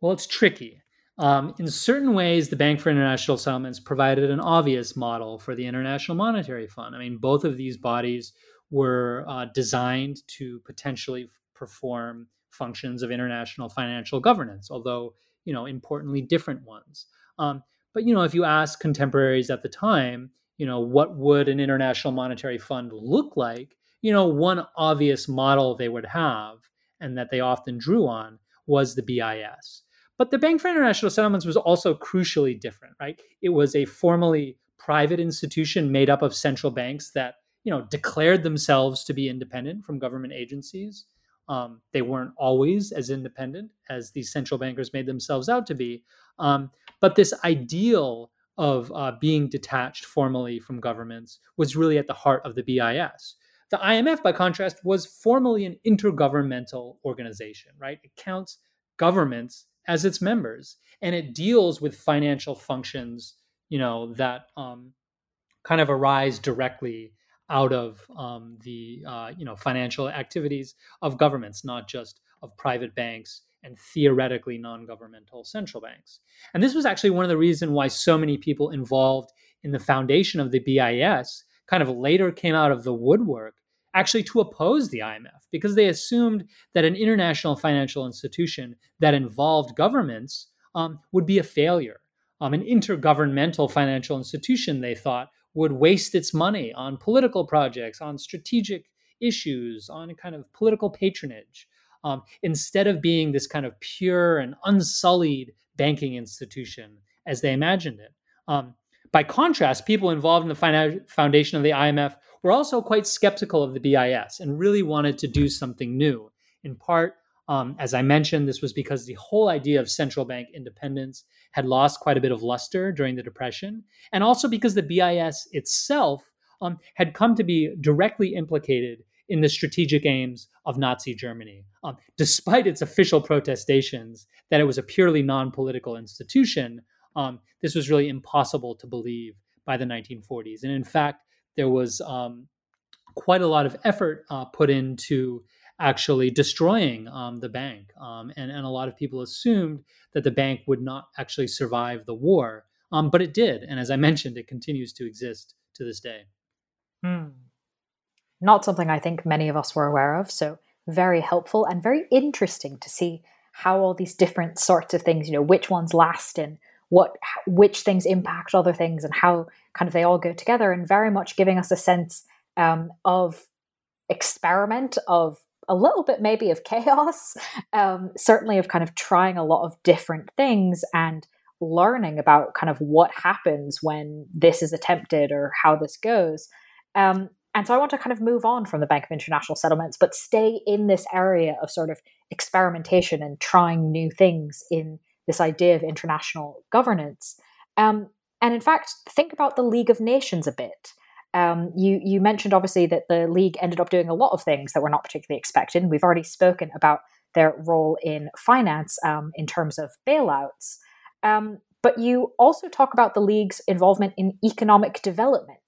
Well, it's tricky. Um, in certain ways, the Bank for International Settlements provided an obvious model for the International Monetary Fund. I mean, both of these bodies were uh, designed to potentially perform functions of international financial governance, although you know importantly different ones. Um, but you know, if you ask contemporaries at the time, you know, what would an international monetary fund look like? You know, one obvious model they would have, and that they often drew on, was the BIS. But the Bank for International Settlements was also crucially different, right? It was a formally private institution made up of central banks that, you know, declared themselves to be independent from government agencies. Um, they weren't always as independent as these central bankers made themselves out to be. Um, but this ideal of uh, being detached formally from governments was really at the heart of the BIS. The IMF, by contrast, was formally an intergovernmental organization, right? It counts governments as its members and it deals with financial functions, you know, that um, kind of arise directly out of um, the uh, you know financial activities of governments, not just of private banks and theoretically non-governmental central banks. And this was actually one of the reasons why so many people involved in the foundation of the BIS kind of later came out of the woodwork actually to oppose the IMF because they assumed that an international financial institution that involved governments um, would be a failure. Um, an intergovernmental financial institution, they thought, would waste its money on political projects, on strategic issues, on kind of political patronage um, instead of being this kind of pure and unsullied banking institution as they imagined it. Um, by contrast, people involved in the foundation of the IMF were also quite skeptical of the BIS and really wanted to do something new. In part, um, as I mentioned, this was because the whole idea of central bank independence had lost quite a bit of luster during the Depression, and also because the BIS itself um, had come to be directly implicated in the strategic aims of Nazi Germany. Um, despite its official protestations that it was a purely non political institution, um, this was really impossible to believe by the 1940s. And in fact, there was um, quite a lot of effort uh, put into actually destroying um, the bank. Um, and, and a lot of people assumed that the bank would not actually survive the war. Um, but it did. And as I mentioned, it continues to exist to this day. Hmm. Not something I think many of us were aware of. So, very helpful and very interesting to see how all these different sorts of things, you know, which ones last and what which things impact other things and how kind of they all go together and very much giving us a sense um, of experiment of a little bit maybe of chaos um, certainly of kind of trying a lot of different things and learning about kind of what happens when this is attempted or how this goes um, and so I want to kind of move on from the Bank of International Settlements, but stay in this area of sort of experimentation and trying new things in this idea of international governance. Um, and in fact, think about the League of Nations a bit. Um, you you mentioned obviously that the league ended up doing a lot of things that were not particularly expected. We've already spoken about their role in finance um, in terms of bailouts. Um, but you also talk about the league's involvement in economic development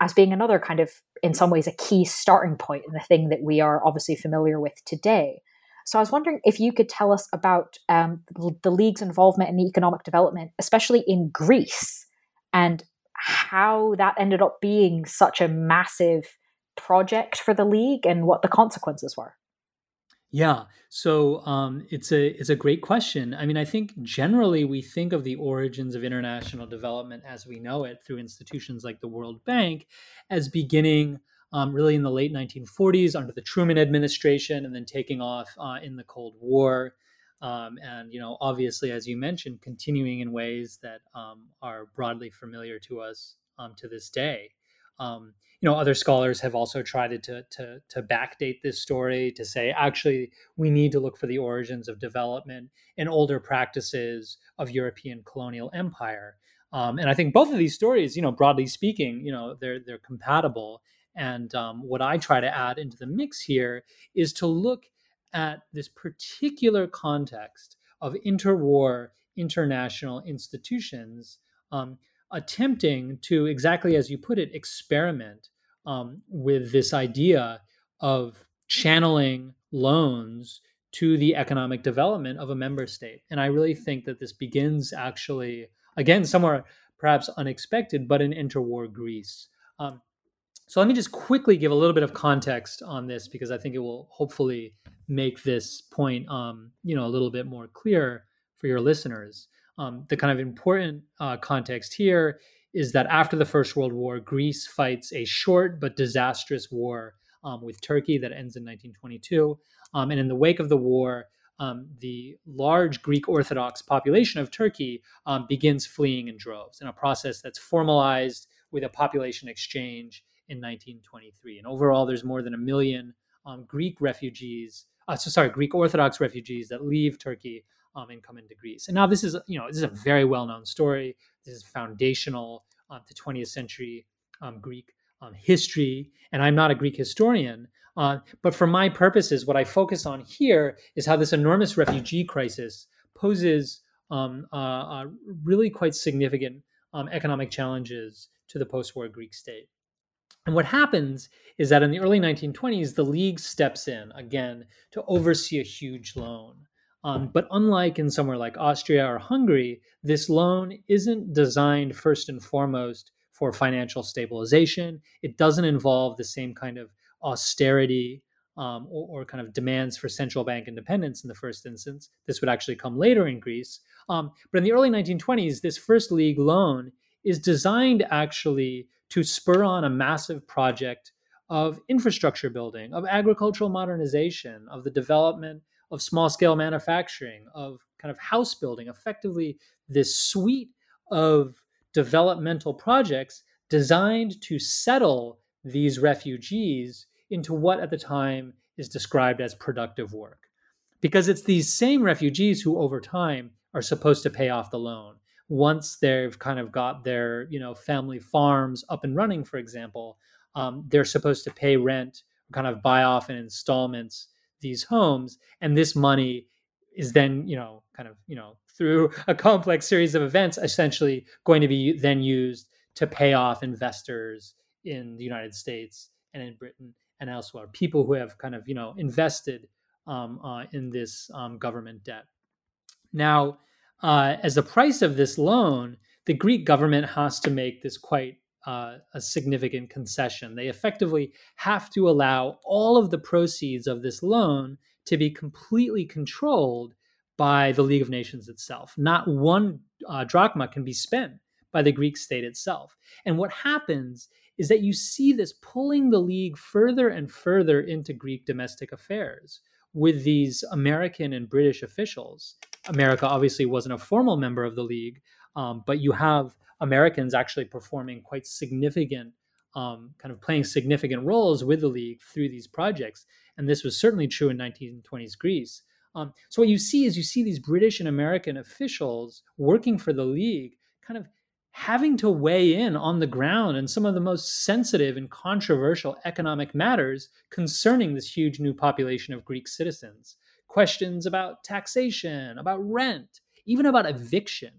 as being another kind of, in some ways, a key starting point in the thing that we are obviously familiar with today. So I was wondering if you could tell us about um, the league's involvement in economic development, especially in Greece, and how that ended up being such a massive project for the league and what the consequences were. Yeah, so um, it's a it's a great question. I mean, I think generally we think of the origins of international development as we know it through institutions like the World Bank as beginning um, really in the late 1940s under the Truman administration, and then taking off uh, in the Cold War, um, and you know, obviously, as you mentioned, continuing in ways that um, are broadly familiar to us um, to this day. Um, you know, other scholars have also tried to, to, to backdate this story to say, actually, we need to look for the origins of development in older practices of European colonial empire. Um, and I think both of these stories, you know, broadly speaking, you know, they're they're compatible. And um, what I try to add into the mix here is to look at this particular context of interwar international institutions um, attempting to exactly as you put it experiment um, with this idea of channeling loans to the economic development of a member state. And I really think that this begins actually, again, somewhere perhaps unexpected, but in interwar Greece. Um, So let me just quickly give a little bit of context on this because I think it will hopefully make this point, um, you know, a little bit more clear for your listeners. Um, the kind of important uh, context here is that after the First World War, Greece fights a short but disastrous war um, with Turkey that ends in 1922. Um, and in the wake of the war, um, the large Greek Orthodox population of Turkey um, begins fleeing in droves in a process that's formalized with a population exchange in 1923. And overall, there's more than a million um, Greek refugees, uh, so sorry, Greek Orthodox refugees that leave Turkey um, and come into Greece. And now this is, you know, this is a very well-known story. This is foundational uh, to 20th century um, Greek um, history. And I'm not a Greek historian, uh, but for my purposes, what I focus on here is how this enormous refugee crisis poses um, uh, really quite significant um, economic challenges to the post-war Greek state. And what happens is that in the early 1920s, the League steps in again to oversee a huge loan. Um, but unlike in somewhere like Austria or Hungary, this loan isn't designed first and foremost for financial stabilization. It doesn't involve the same kind of austerity um, or, or, kind of demands for central bank independence in the first instance. This would actually come later in Greece. Um, but in the early 1920s, this first league loan is designed actually to spur on a massive project of infrastructure building, of agricultural modernization, of the development of small scale manufacturing, of kind of house building, effectively, this suite of developmental projects designed to settle these refugees into what at the time is described as productive work. Because it's these same refugees who over time are supposed to pay off the loan. Once they've kind of got their, you know, family farms up and running, for example, um, they're supposed to pay rent, kind of buy off in installments these homes, and this money is then, you know, kind of, you know, through a complex series of events, essentially going to be then used to pay off investors in the United States and in Britain and elsewhere, people who have kind of you know invested um, uh, in this um, government debt. Now, uh, as the price of this loan, the Greek government has to make this quite uh, a significant concession. They effectively have to allow all of the proceeds of this loan to be completely controlled by the League of Nations itself. Not one uh, drachma can be spent by the Greek state itself. And what happens is that you see this pulling the league further and further into Greek domestic affairs with these American and British officials. America obviously wasn't a formal member of the league, um, but you have Americans actually performing quite significant, um, kind of playing significant roles with the league through these projects. And this was certainly true in 1920s Greece. Um, so what you see is you see these British and American officials working for the league, kind of having to weigh in on the ground in some of the most sensitive and controversial economic matters concerning this huge new population of Greek citizens. Questions about taxation, about rent, even about eviction,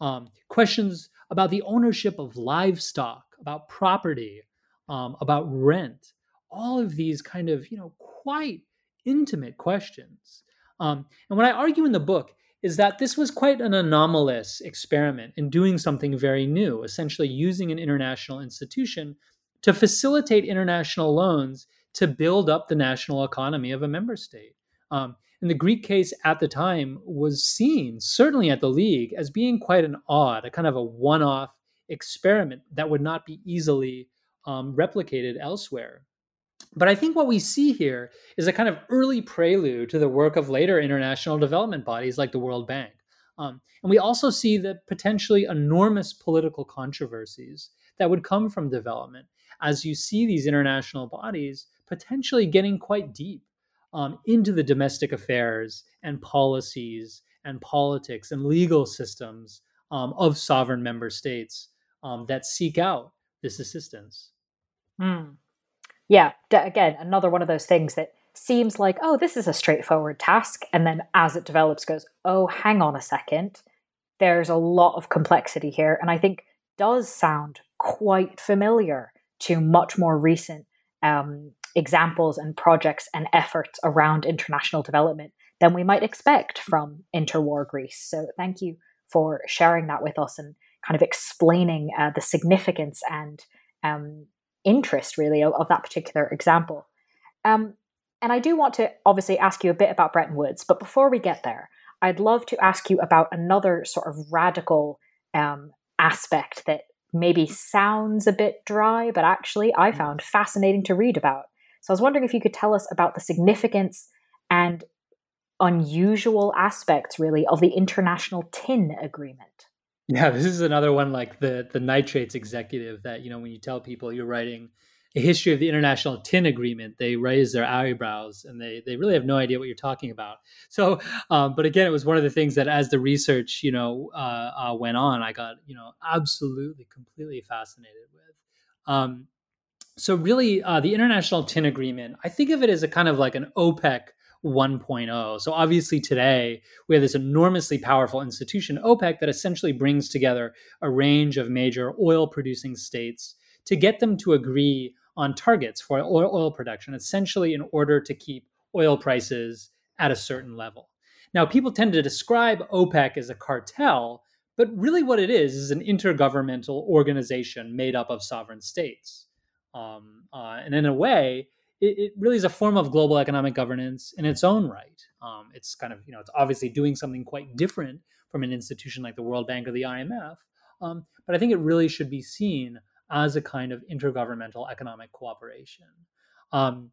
um, questions about the ownership of livestock, about property, um, about rent. All of these kind of, you know, quite intimate questions. Um, and what I argue in the book is that this was quite an anomalous experiment in doing something very new, essentially using an international institution to facilitate international loans to build up the national economy of a member state. Um, and the Greek case at the time was seen, certainly at the league, as being quite an odd, a kind of a one off experiment that would not be easily um, replicated elsewhere. But I think what we see here is a kind of early prelude to the work of later international development bodies like the World Bank. Um, and we also see the potentially enormous political controversies that would come from development as you see these international bodies potentially getting quite deep um, into the domestic affairs and policies and politics and legal systems um, of sovereign member states um, that seek out this assistance. Mm yeah, again, another one of those things that seems like, oh, this is a straightforward task. And then as it develops, goes, oh, hang on a second. There's a lot of complexity here. And I think does sound quite familiar to much more recent um, examples and projects and efforts around international development than we might expect from interwar Greece. So thank you for sharing that with us and kind of explaining uh, the significance and um, interest, really, of, of that particular example. Um, and I do want to obviously ask you a bit about Bretton Woods, but before we get there, I'd love to ask you about another sort of radical um, aspect that maybe sounds a bit dry, but actually I mm. found fascinating to read about. So I was wondering if you could tell us about the significance and unusual aspects, really, of the International Tin Agreement. Yeah, this is another one like the the nitrates executive that you know when you tell people you're writing a history of the International Tin Agreement, they raise their eyebrows and they they really have no idea what you're talking about. So, um, but again, it was one of the things that as the research you know uh, uh, went on, I got you know absolutely completely fascinated with. Um, so really, uh, the International Tin Agreement, I think of it as a kind of like an OPEC 1.0. So obviously today we have this enormously powerful institution, OPEC, that essentially brings together a range of major oil producing states to get them to agree on targets for oil, oil production, essentially in order to keep oil prices at a certain level. Now, people tend to describe OPEC as a cartel, but really what it is is an intergovernmental organization made up of sovereign states. Um, uh, and in a way, it, it, really is a form of global economic governance in its own right. Um, it's kind of, you know, it's obviously doing something quite different from an institution like the World Bank or the IMF. Um, but I think it really should be seen as a kind of intergovernmental economic cooperation. Um,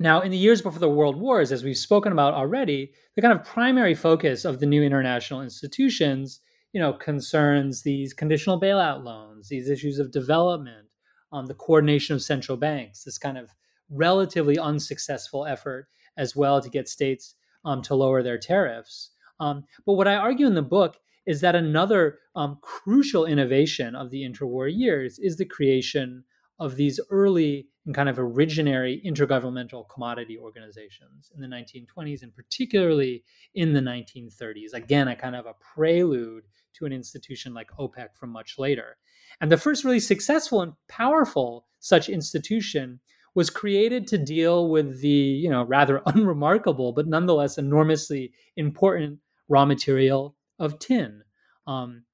now, in the years before the World Wars, as we've spoken about already, the kind of primary focus of the new international institutions, you know, concerns these conditional bailout loans, these issues of development, um, the coordination of central banks, this kind of relatively unsuccessful effort as well to get states um, to lower their tariffs. Um, but what I argue in the book is that another um, crucial innovation of the interwar years is the creation of these early and kind of originary intergovernmental commodity organizations in the 1920s and particularly in the 1930s. Again, a kind of a prelude to an institution like OPEC from much later. And the first really successful and powerful such institution was created to deal with the, you know, rather unremarkable but nonetheless enormously important raw material of tin. Um,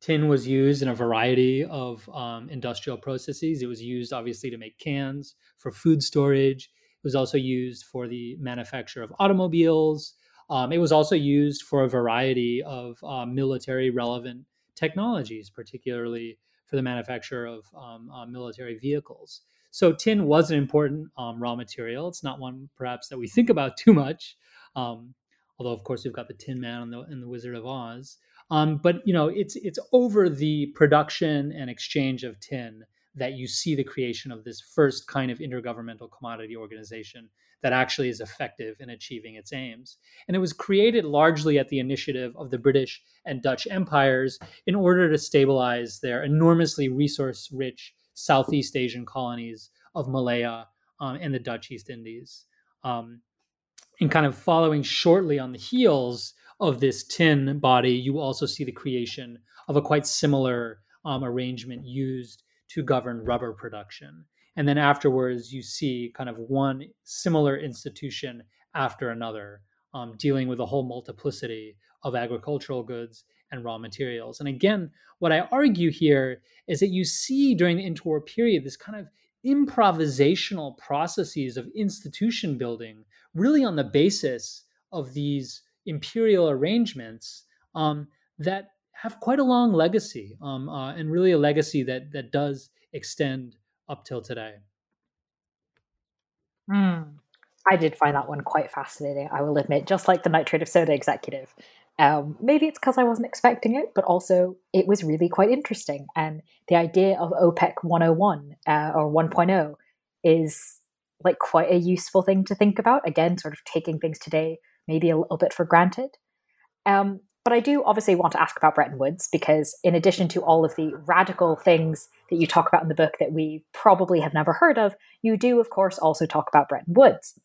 tin was used in a variety of um, industrial processes. It was used obviously to make cans for food storage. It was also used for the manufacture of automobiles. Um, it was also used for a variety of uh, military relevant technologies, particularly for the manufacture of um, uh, military vehicles. So tin was an important um, raw material. It's not one perhaps that we think about too much, um, although of course we've got the Tin Man and the, and the Wizard of Oz. Um, but you know, it's it's over the production and exchange of tin that you see the creation of this first kind of intergovernmental commodity organization that actually is effective in achieving its aims. And it was created largely at the initiative of the British and Dutch empires in order to stabilize their enormously resource rich Southeast Asian colonies of Malaya um, and the Dutch East Indies. Um, and kind of following shortly on the heels of this tin body, you also see the creation of a quite similar um, arrangement used to govern rubber production. And then afterwards, you see kind of one similar institution after another, um, dealing with a whole multiplicity of agricultural goods and raw materials. And again, what I argue here is that you see during the interwar period this kind of improvisational processes of institution building, really on the basis of these imperial arrangements um, that have quite a long legacy, um, uh, and really a legacy that that does extend up till today. Mm. I did find that one quite fascinating, I will admit, just like the nitrate of soda executive. Um, maybe it's because I wasn't expecting it, but also it was really quite interesting. And the idea of OPEC 101 uh, or 1.0 is like quite a useful thing to think about. Again, sort of taking things today maybe a little bit for granted. Um, but I do obviously want to ask about Bretton Woods because, in addition to all of the radical things that you talk about in the book that we probably have never heard of, you do, of course, also talk about Bretton Woods.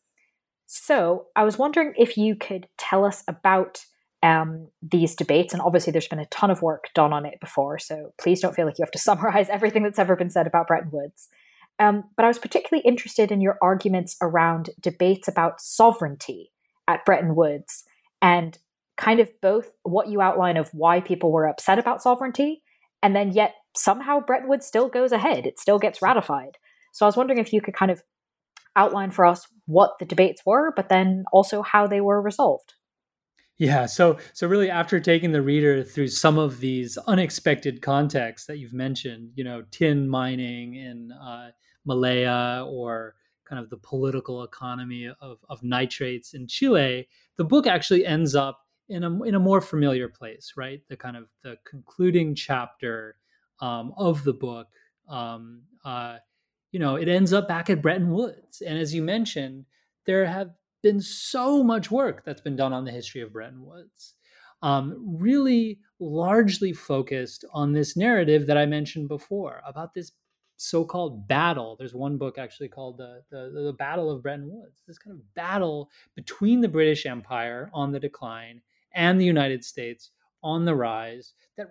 So I was wondering if you could tell us about um, these debates. And obviously, there's been a ton of work done on it before. So please don't feel like you have to summarize everything that's ever been said about Bretton Woods. Um, but I was particularly interested in your arguments around debates about sovereignty at Bretton Woods and kind of both what you outline of why people were upset about sovereignty and then yet somehow Bretton Woods still goes ahead. It still gets ratified. So I was wondering if you could kind of outline for us what the debates were, but then also how they were resolved. Yeah, so so really after taking the reader through some of these unexpected contexts that you've mentioned, you know, tin mining in uh, Malaya or kind of the political economy of, of nitrates in Chile, the book actually ends up in a in a more familiar place, right? The kind of the concluding chapter um, of the book, um, uh, you know, it ends up back at Bretton Woods, and as you mentioned, there have been so much work that's been done on the history of Bretton Woods, um, really largely focused on this narrative that I mentioned before about this so-called battle. There's one book actually called the, the, the Battle of Bretton Woods. This kind of battle between the British Empire on the decline and the United States on the rise that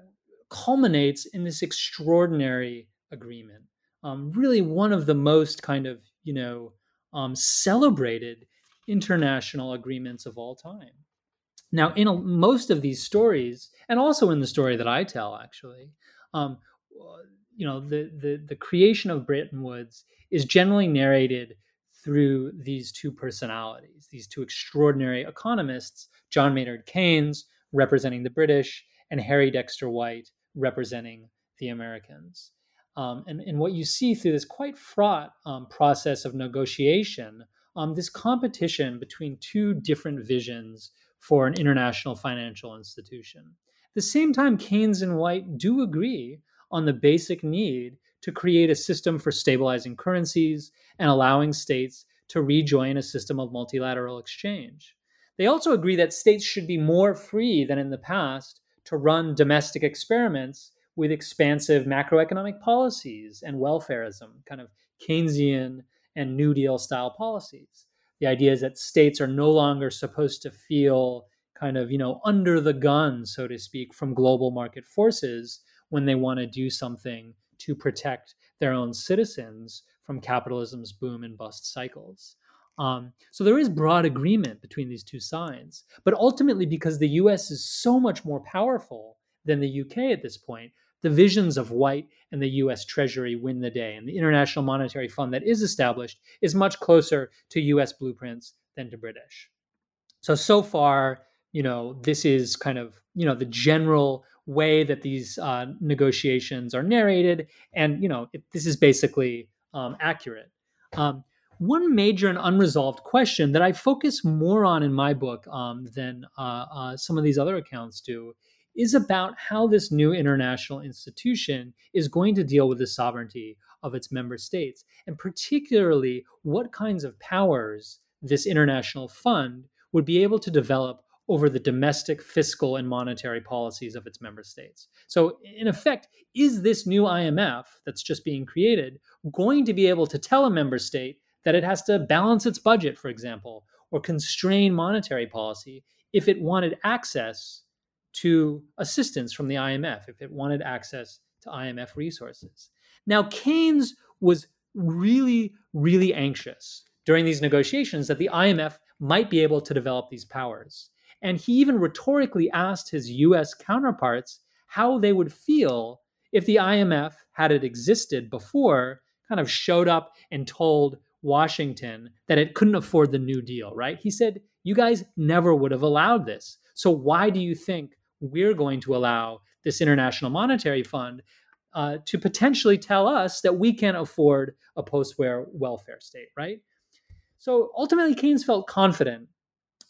culminates in this extraordinary agreement. Um, really, one of the most kind of you know um, celebrated international agreements of all time. Now, in a, most of these stories, and also in the story that I tell, actually, um, you know, the, the the creation of Bretton Woods is generally narrated through these two personalities, these two extraordinary economists, John Maynard Keynes representing the British, and Harry Dexter White representing the Americans. Um, and, and what you see through this quite fraught um, process of negotiation um, this competition between two different visions for an international financial institution. At the same time, Keynes and White do agree on the basic need to create a system for stabilizing currencies and allowing states to rejoin a system of multilateral exchange. They also agree that states should be more free than in the past to run domestic experiments with expansive macroeconomic policies and welfareism, kind of Keynesian and New Deal style policies. The idea is that states are no longer supposed to feel kind of, you know, under the gun, so to speak, from global market forces when they want to do something to protect their own citizens from capitalism's boom and bust cycles. Um, so there is broad agreement between these two sides. But ultimately, because the US is so much more powerful than the UK at this point, the visions of White and the US Treasury win the day. And the International Monetary Fund that is established is much closer to US blueprints than to British. So, so far, you know, this is kind of, you know, the general way that these uh, negotiations are narrated. And, you know, it, this is basically um, accurate. Um, one major and unresolved question that I focus more on in my book um, than uh, uh, some of these other accounts do is about how this new international institution is going to deal with the sovereignty of its member states, and particularly what kinds of powers this international fund would be able to develop over the domestic fiscal and monetary policies of its member states. So, in effect, is this new IMF that's just being created going to be able to tell a member state that it has to balance its budget, for example, or constrain monetary policy if it wanted access to assistance from the IMF if it wanted access to IMF resources. Now, Keynes was really, really anxious during these negotiations that the IMF might be able to develop these powers. And he even rhetorically asked his US counterparts how they would feel if the IMF, had it existed before, kind of showed up and told Washington that it couldn't afford the New Deal, right? He said, You guys never would have allowed this. So why do you think we're going to allow this International Monetary Fund uh, to potentially tell us that we can't afford a post war welfare state, right? So ultimately, Keynes felt confident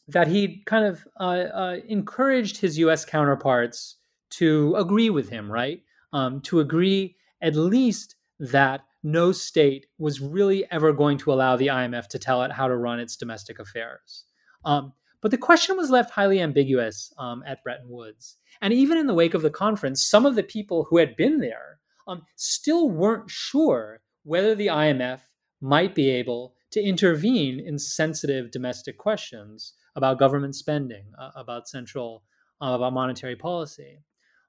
that he kind of uh, uh, encouraged his US counterparts to agree with him, right? Um, to agree at least that no state was really ever going to allow the IMF to tell it how to run its domestic affairs. Um, but the question was left highly ambiguous um, at Bretton Woods. And even in the wake of the conference, some of the people who had been there um, still weren't sure whether the IMF might be able to intervene in sensitive domestic questions about government spending, uh, about central, uh, about monetary policy.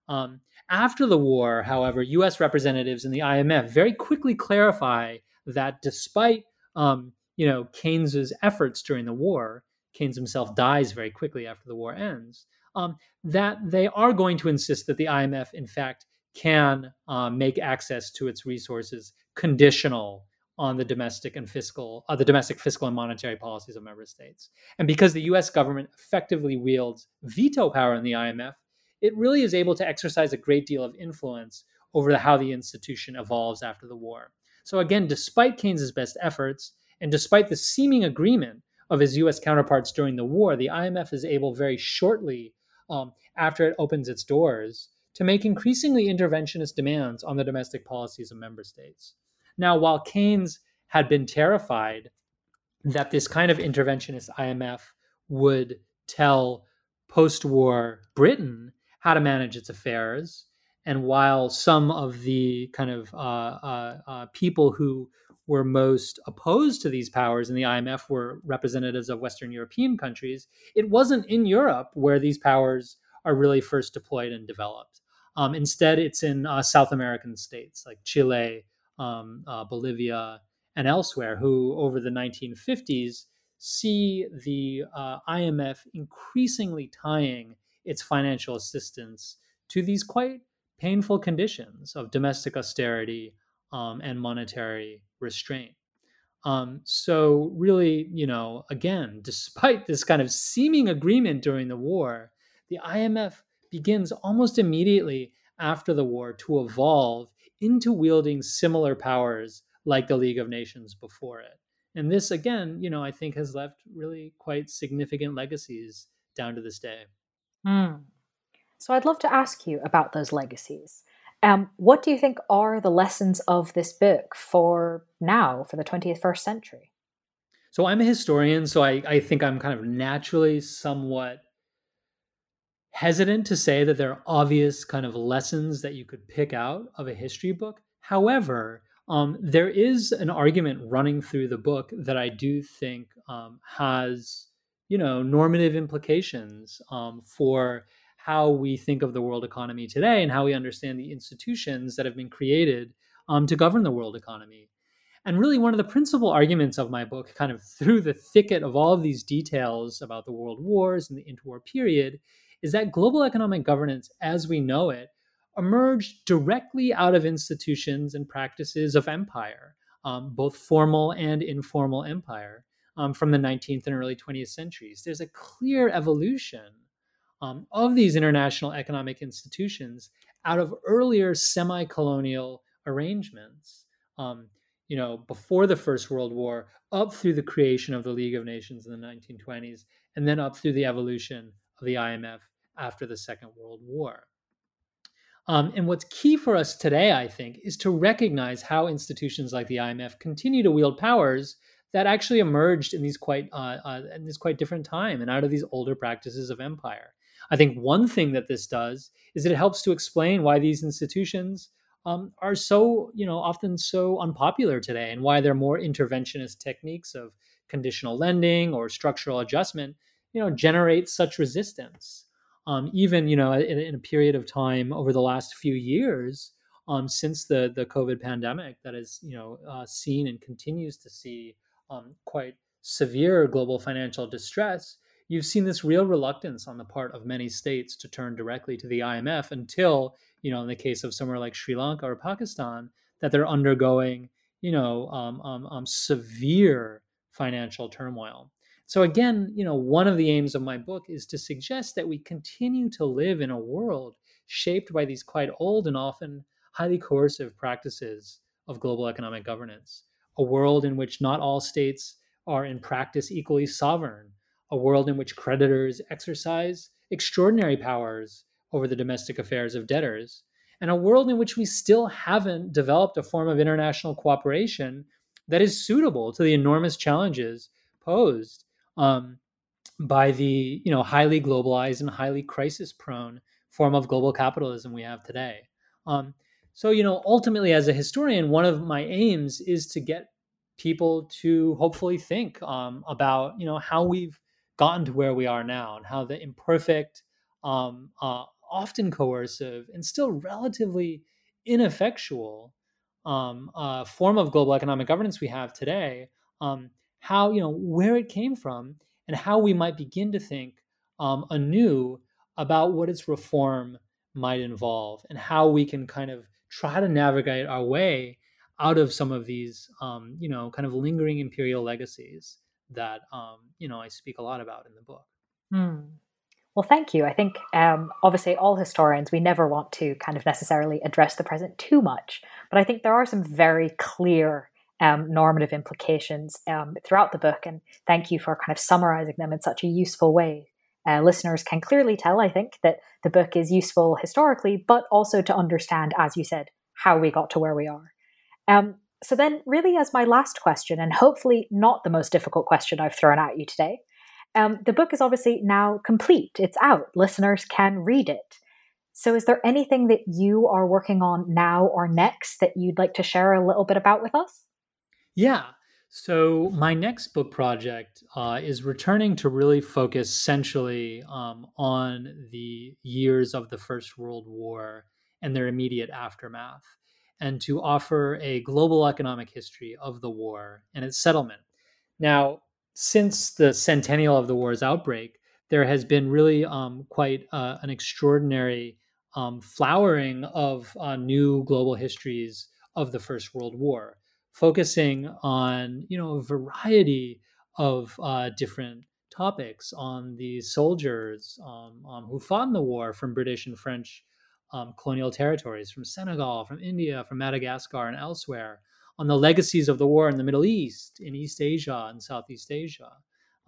Um, after the war, however, US representatives in the IMF very quickly clarify that despite um, you know Keynes's efforts during the war, Keynes himself dies very quickly after the war ends, um, that they are going to insist that the IMF, in fact, can uh, make access to its resources conditional on the domestic and fiscal, uh, the domestic fiscal and monetary policies of member states. And because the U.S. government effectively wields veto power in the IMF, it really is able to exercise a great deal of influence over the, how the institution evolves after the war. So again, despite Keynes's best efforts, and despite the seeming agreement of his U.S. counterparts during the war, the IMF is able very shortly um, after it opens its doors to make increasingly interventionist demands on the domestic policies of member states. Now, while Keynes had been terrified that this kind of interventionist IMF would tell post war Britain how to manage its affairs, and while some of the kind of uh, uh, uh, people who were most opposed to these powers in the IMF were representatives of Western European countries, it wasn't in Europe where these powers are really first deployed and developed. Um, instead, it's in uh, South American states like Chile, um, uh, Bolivia, and elsewhere, who over the 1950s see the uh, IMF increasingly tying its financial assistance to these quite painful conditions of domestic austerity um, and monetary restraint. Um, so, really, you know, again, despite this kind of seeming agreement during the war, the IMF begins almost immediately after the war to evolve into wielding similar powers like the League of Nations before it. And this, again, you know, I think has left really quite significant legacies down to this day. Mm. So I'd love to ask you about those legacies. Um, what do you think are the lessons of this book for now, for the 21st century? So I'm a historian, so I, I think I'm kind of naturally somewhat hesitant to say that there are obvious kind of lessons that you could pick out of a history book. However, um, there is an argument running through the book that I do think um, has, you know, normative implications um, for how we think of the world economy today and how we understand the institutions that have been created um, to govern the world economy. And really, one of the principal arguments of my book, kind of through the thicket of all of these details about the world wars and the interwar period, is that global economic governance as we know it emerged directly out of institutions and practices of empire, um, both formal and informal empire, um, from the 19th and early 20th centuries. There's a clear evolution um, of these international economic institutions out of earlier semi colonial arrangements. Um, you know, before the First World War, up through the creation of the League of Nations in the 1920s, and then up through the evolution of the IMF after the Second World War. Um, and what's key for us today, I think, is to recognize how institutions like the IMF continue to wield powers that actually emerged in these quite uh, uh, in this quite different time and out of these older practices of empire. I think one thing that this does is that it helps to explain why these institutions um, are so you know often so unpopular today and why they're more interventionist techniques of conditional lending or structural adjustment you know generate such resistance um, even you know in, in, a period of time over the last few years um, since the the COVID pandemic that has you know uh, seen and continues to see um, quite severe global financial distress, you've seen this real reluctance on the part of many states to turn directly to the IMF until you know in the case of somewhere like Sri Lanka or Pakistan that they're undergoing you know um, um, um severe financial turmoil. So again, you know, one of the aims of my book is to suggest that we continue to live in a world shaped by these quite old and often highly coercive practices of global economic governance. A world in which not all states are in practice equally sovereign, a world in which creditors exercise extraordinary powers over the domestic affairs of debtors, and a world in which we still haven't developed a form of international cooperation that is suitable to the enormous challenges posed um, by the you know highly globalized and highly crisis prone form of global capitalism we have today. Um, so you know ultimately as a historian, one of my aims is to get people to hopefully think um, about you know how we've gotten to where we are now and how the imperfect, um, uh, often coercive, and still relatively ineffectual um, uh, form of global economic governance we have today um, how you know where it came from and how we might begin to think um, anew about what its reform might involve and how we can kind of try to navigate our way out of some of these, um, you know, kind of lingering imperial legacies that, um, you know, I speak a lot about in the book. Hmm. Well, thank you. I think um, obviously all historians, we never want to kind of necessarily address the present too much, but I think there are some very clear um, normative implications um, throughout the book. And thank you for kind of summarizing them in such a useful way. Uh, listeners can clearly tell, I think, that the book is useful historically, but also to understand, as you said, how we got to where we are. Um, so, then, really, as my last question, and hopefully not the most difficult question I've thrown at you today, um, the book is obviously now complete. It's out. Listeners can read it. So, is there anything that you are working on now or next that you'd like to share a little bit about with us? Yeah. So, my next book project uh, is returning to really focus centrally um, on the years of the First World War and their immediate aftermath, and to offer a global economic history of the war and its settlement. Now, since the centennial of the war's outbreak, there has been really um, quite uh, an extraordinary um, flowering of uh, new global histories of the First World War, focusing on you know a variety of uh, different topics on the soldiers um, um who fought in the war from British and French um, colonial territories, from Senegal, from India, from Madagascar, and elsewhere on the legacies of the war in the Middle East, in East Asia, and Southeast Asia,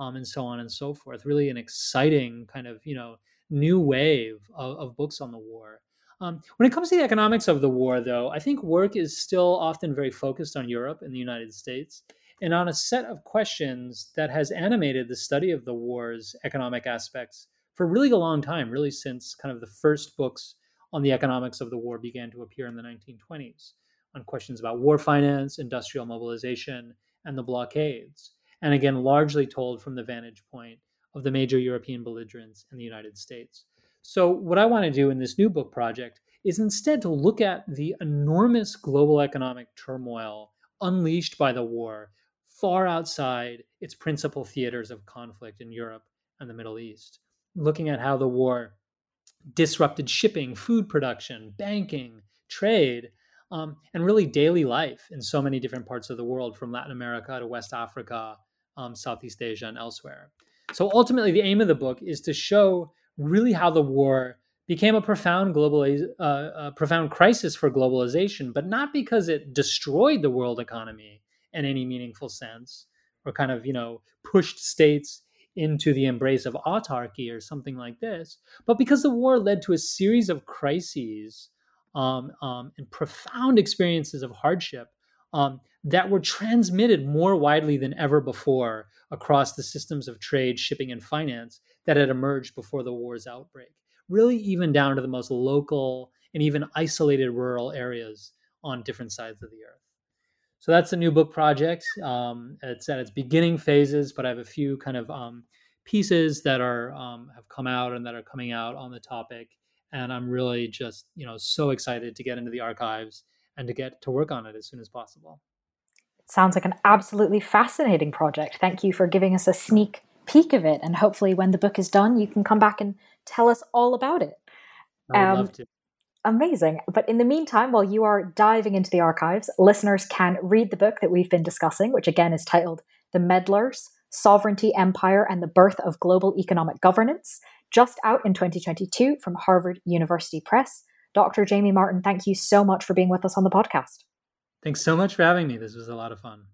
um, and so on and so forth. Really, an exciting kind of you know new wave of, of books on the war. Um, when it comes to the economics of the war, though, I think work is still often very focused on Europe and the United States, and on a set of questions that has animated the study of the war's economic aspects for really a long time, really since kind of the first books on the economics of the war began to appear in the 1920s on questions about war finance, industrial mobilization, and the blockades. And again, largely told from the vantage point of the major European belligerents in the United States. So, what I want to do in this new book project is instead to look at the enormous global economic turmoil unleashed by the war far outside its principal theaters of conflict in Europe and the Middle East, looking at how the war disrupted shipping, food production, banking, trade, um, and really daily life in so many different parts of the world, from Latin America to West Africa, um, Southeast Asia, and elsewhere. So ultimately, the aim of the book is to show really how the war became a profound global, uh, a profound crisis for globalization, but not because it destroyed the world economy in any meaningful sense, or kind of you know pushed states into the embrace of autarky or something like this, but because the war led to a series of crises um, um, and profound experiences of hardship um, that were transmitted more widely than ever before across the systems of trade, shipping, and finance that had emerged before the war's outbreak, really, even down to the most local and even isolated rural areas on different sides of the earth. So that's a new book project. Um, it's at its beginning phases, but I have a few kind of um, pieces that are um, have come out and that are coming out on the topic and I'm really just you know so excited to get into the archives and to get to work on it as soon as possible. It sounds like an absolutely fascinating project. Thank you for giving us a sneak peek of it, and hopefully, when the book is done, you can come back and tell us all about it. I would um, love to. Amazing. But in the meantime, while you are diving into the archives, listeners can read the book that we've been discussing, which again is titled The Meddlers Sovereignty, Empire, and the Birth of Global Economic Governance just out in 2022 from Harvard University Press. Dr. Jamie Martin, thank you so much for being with us on the podcast. Thanks so much for having me. This was a lot of fun.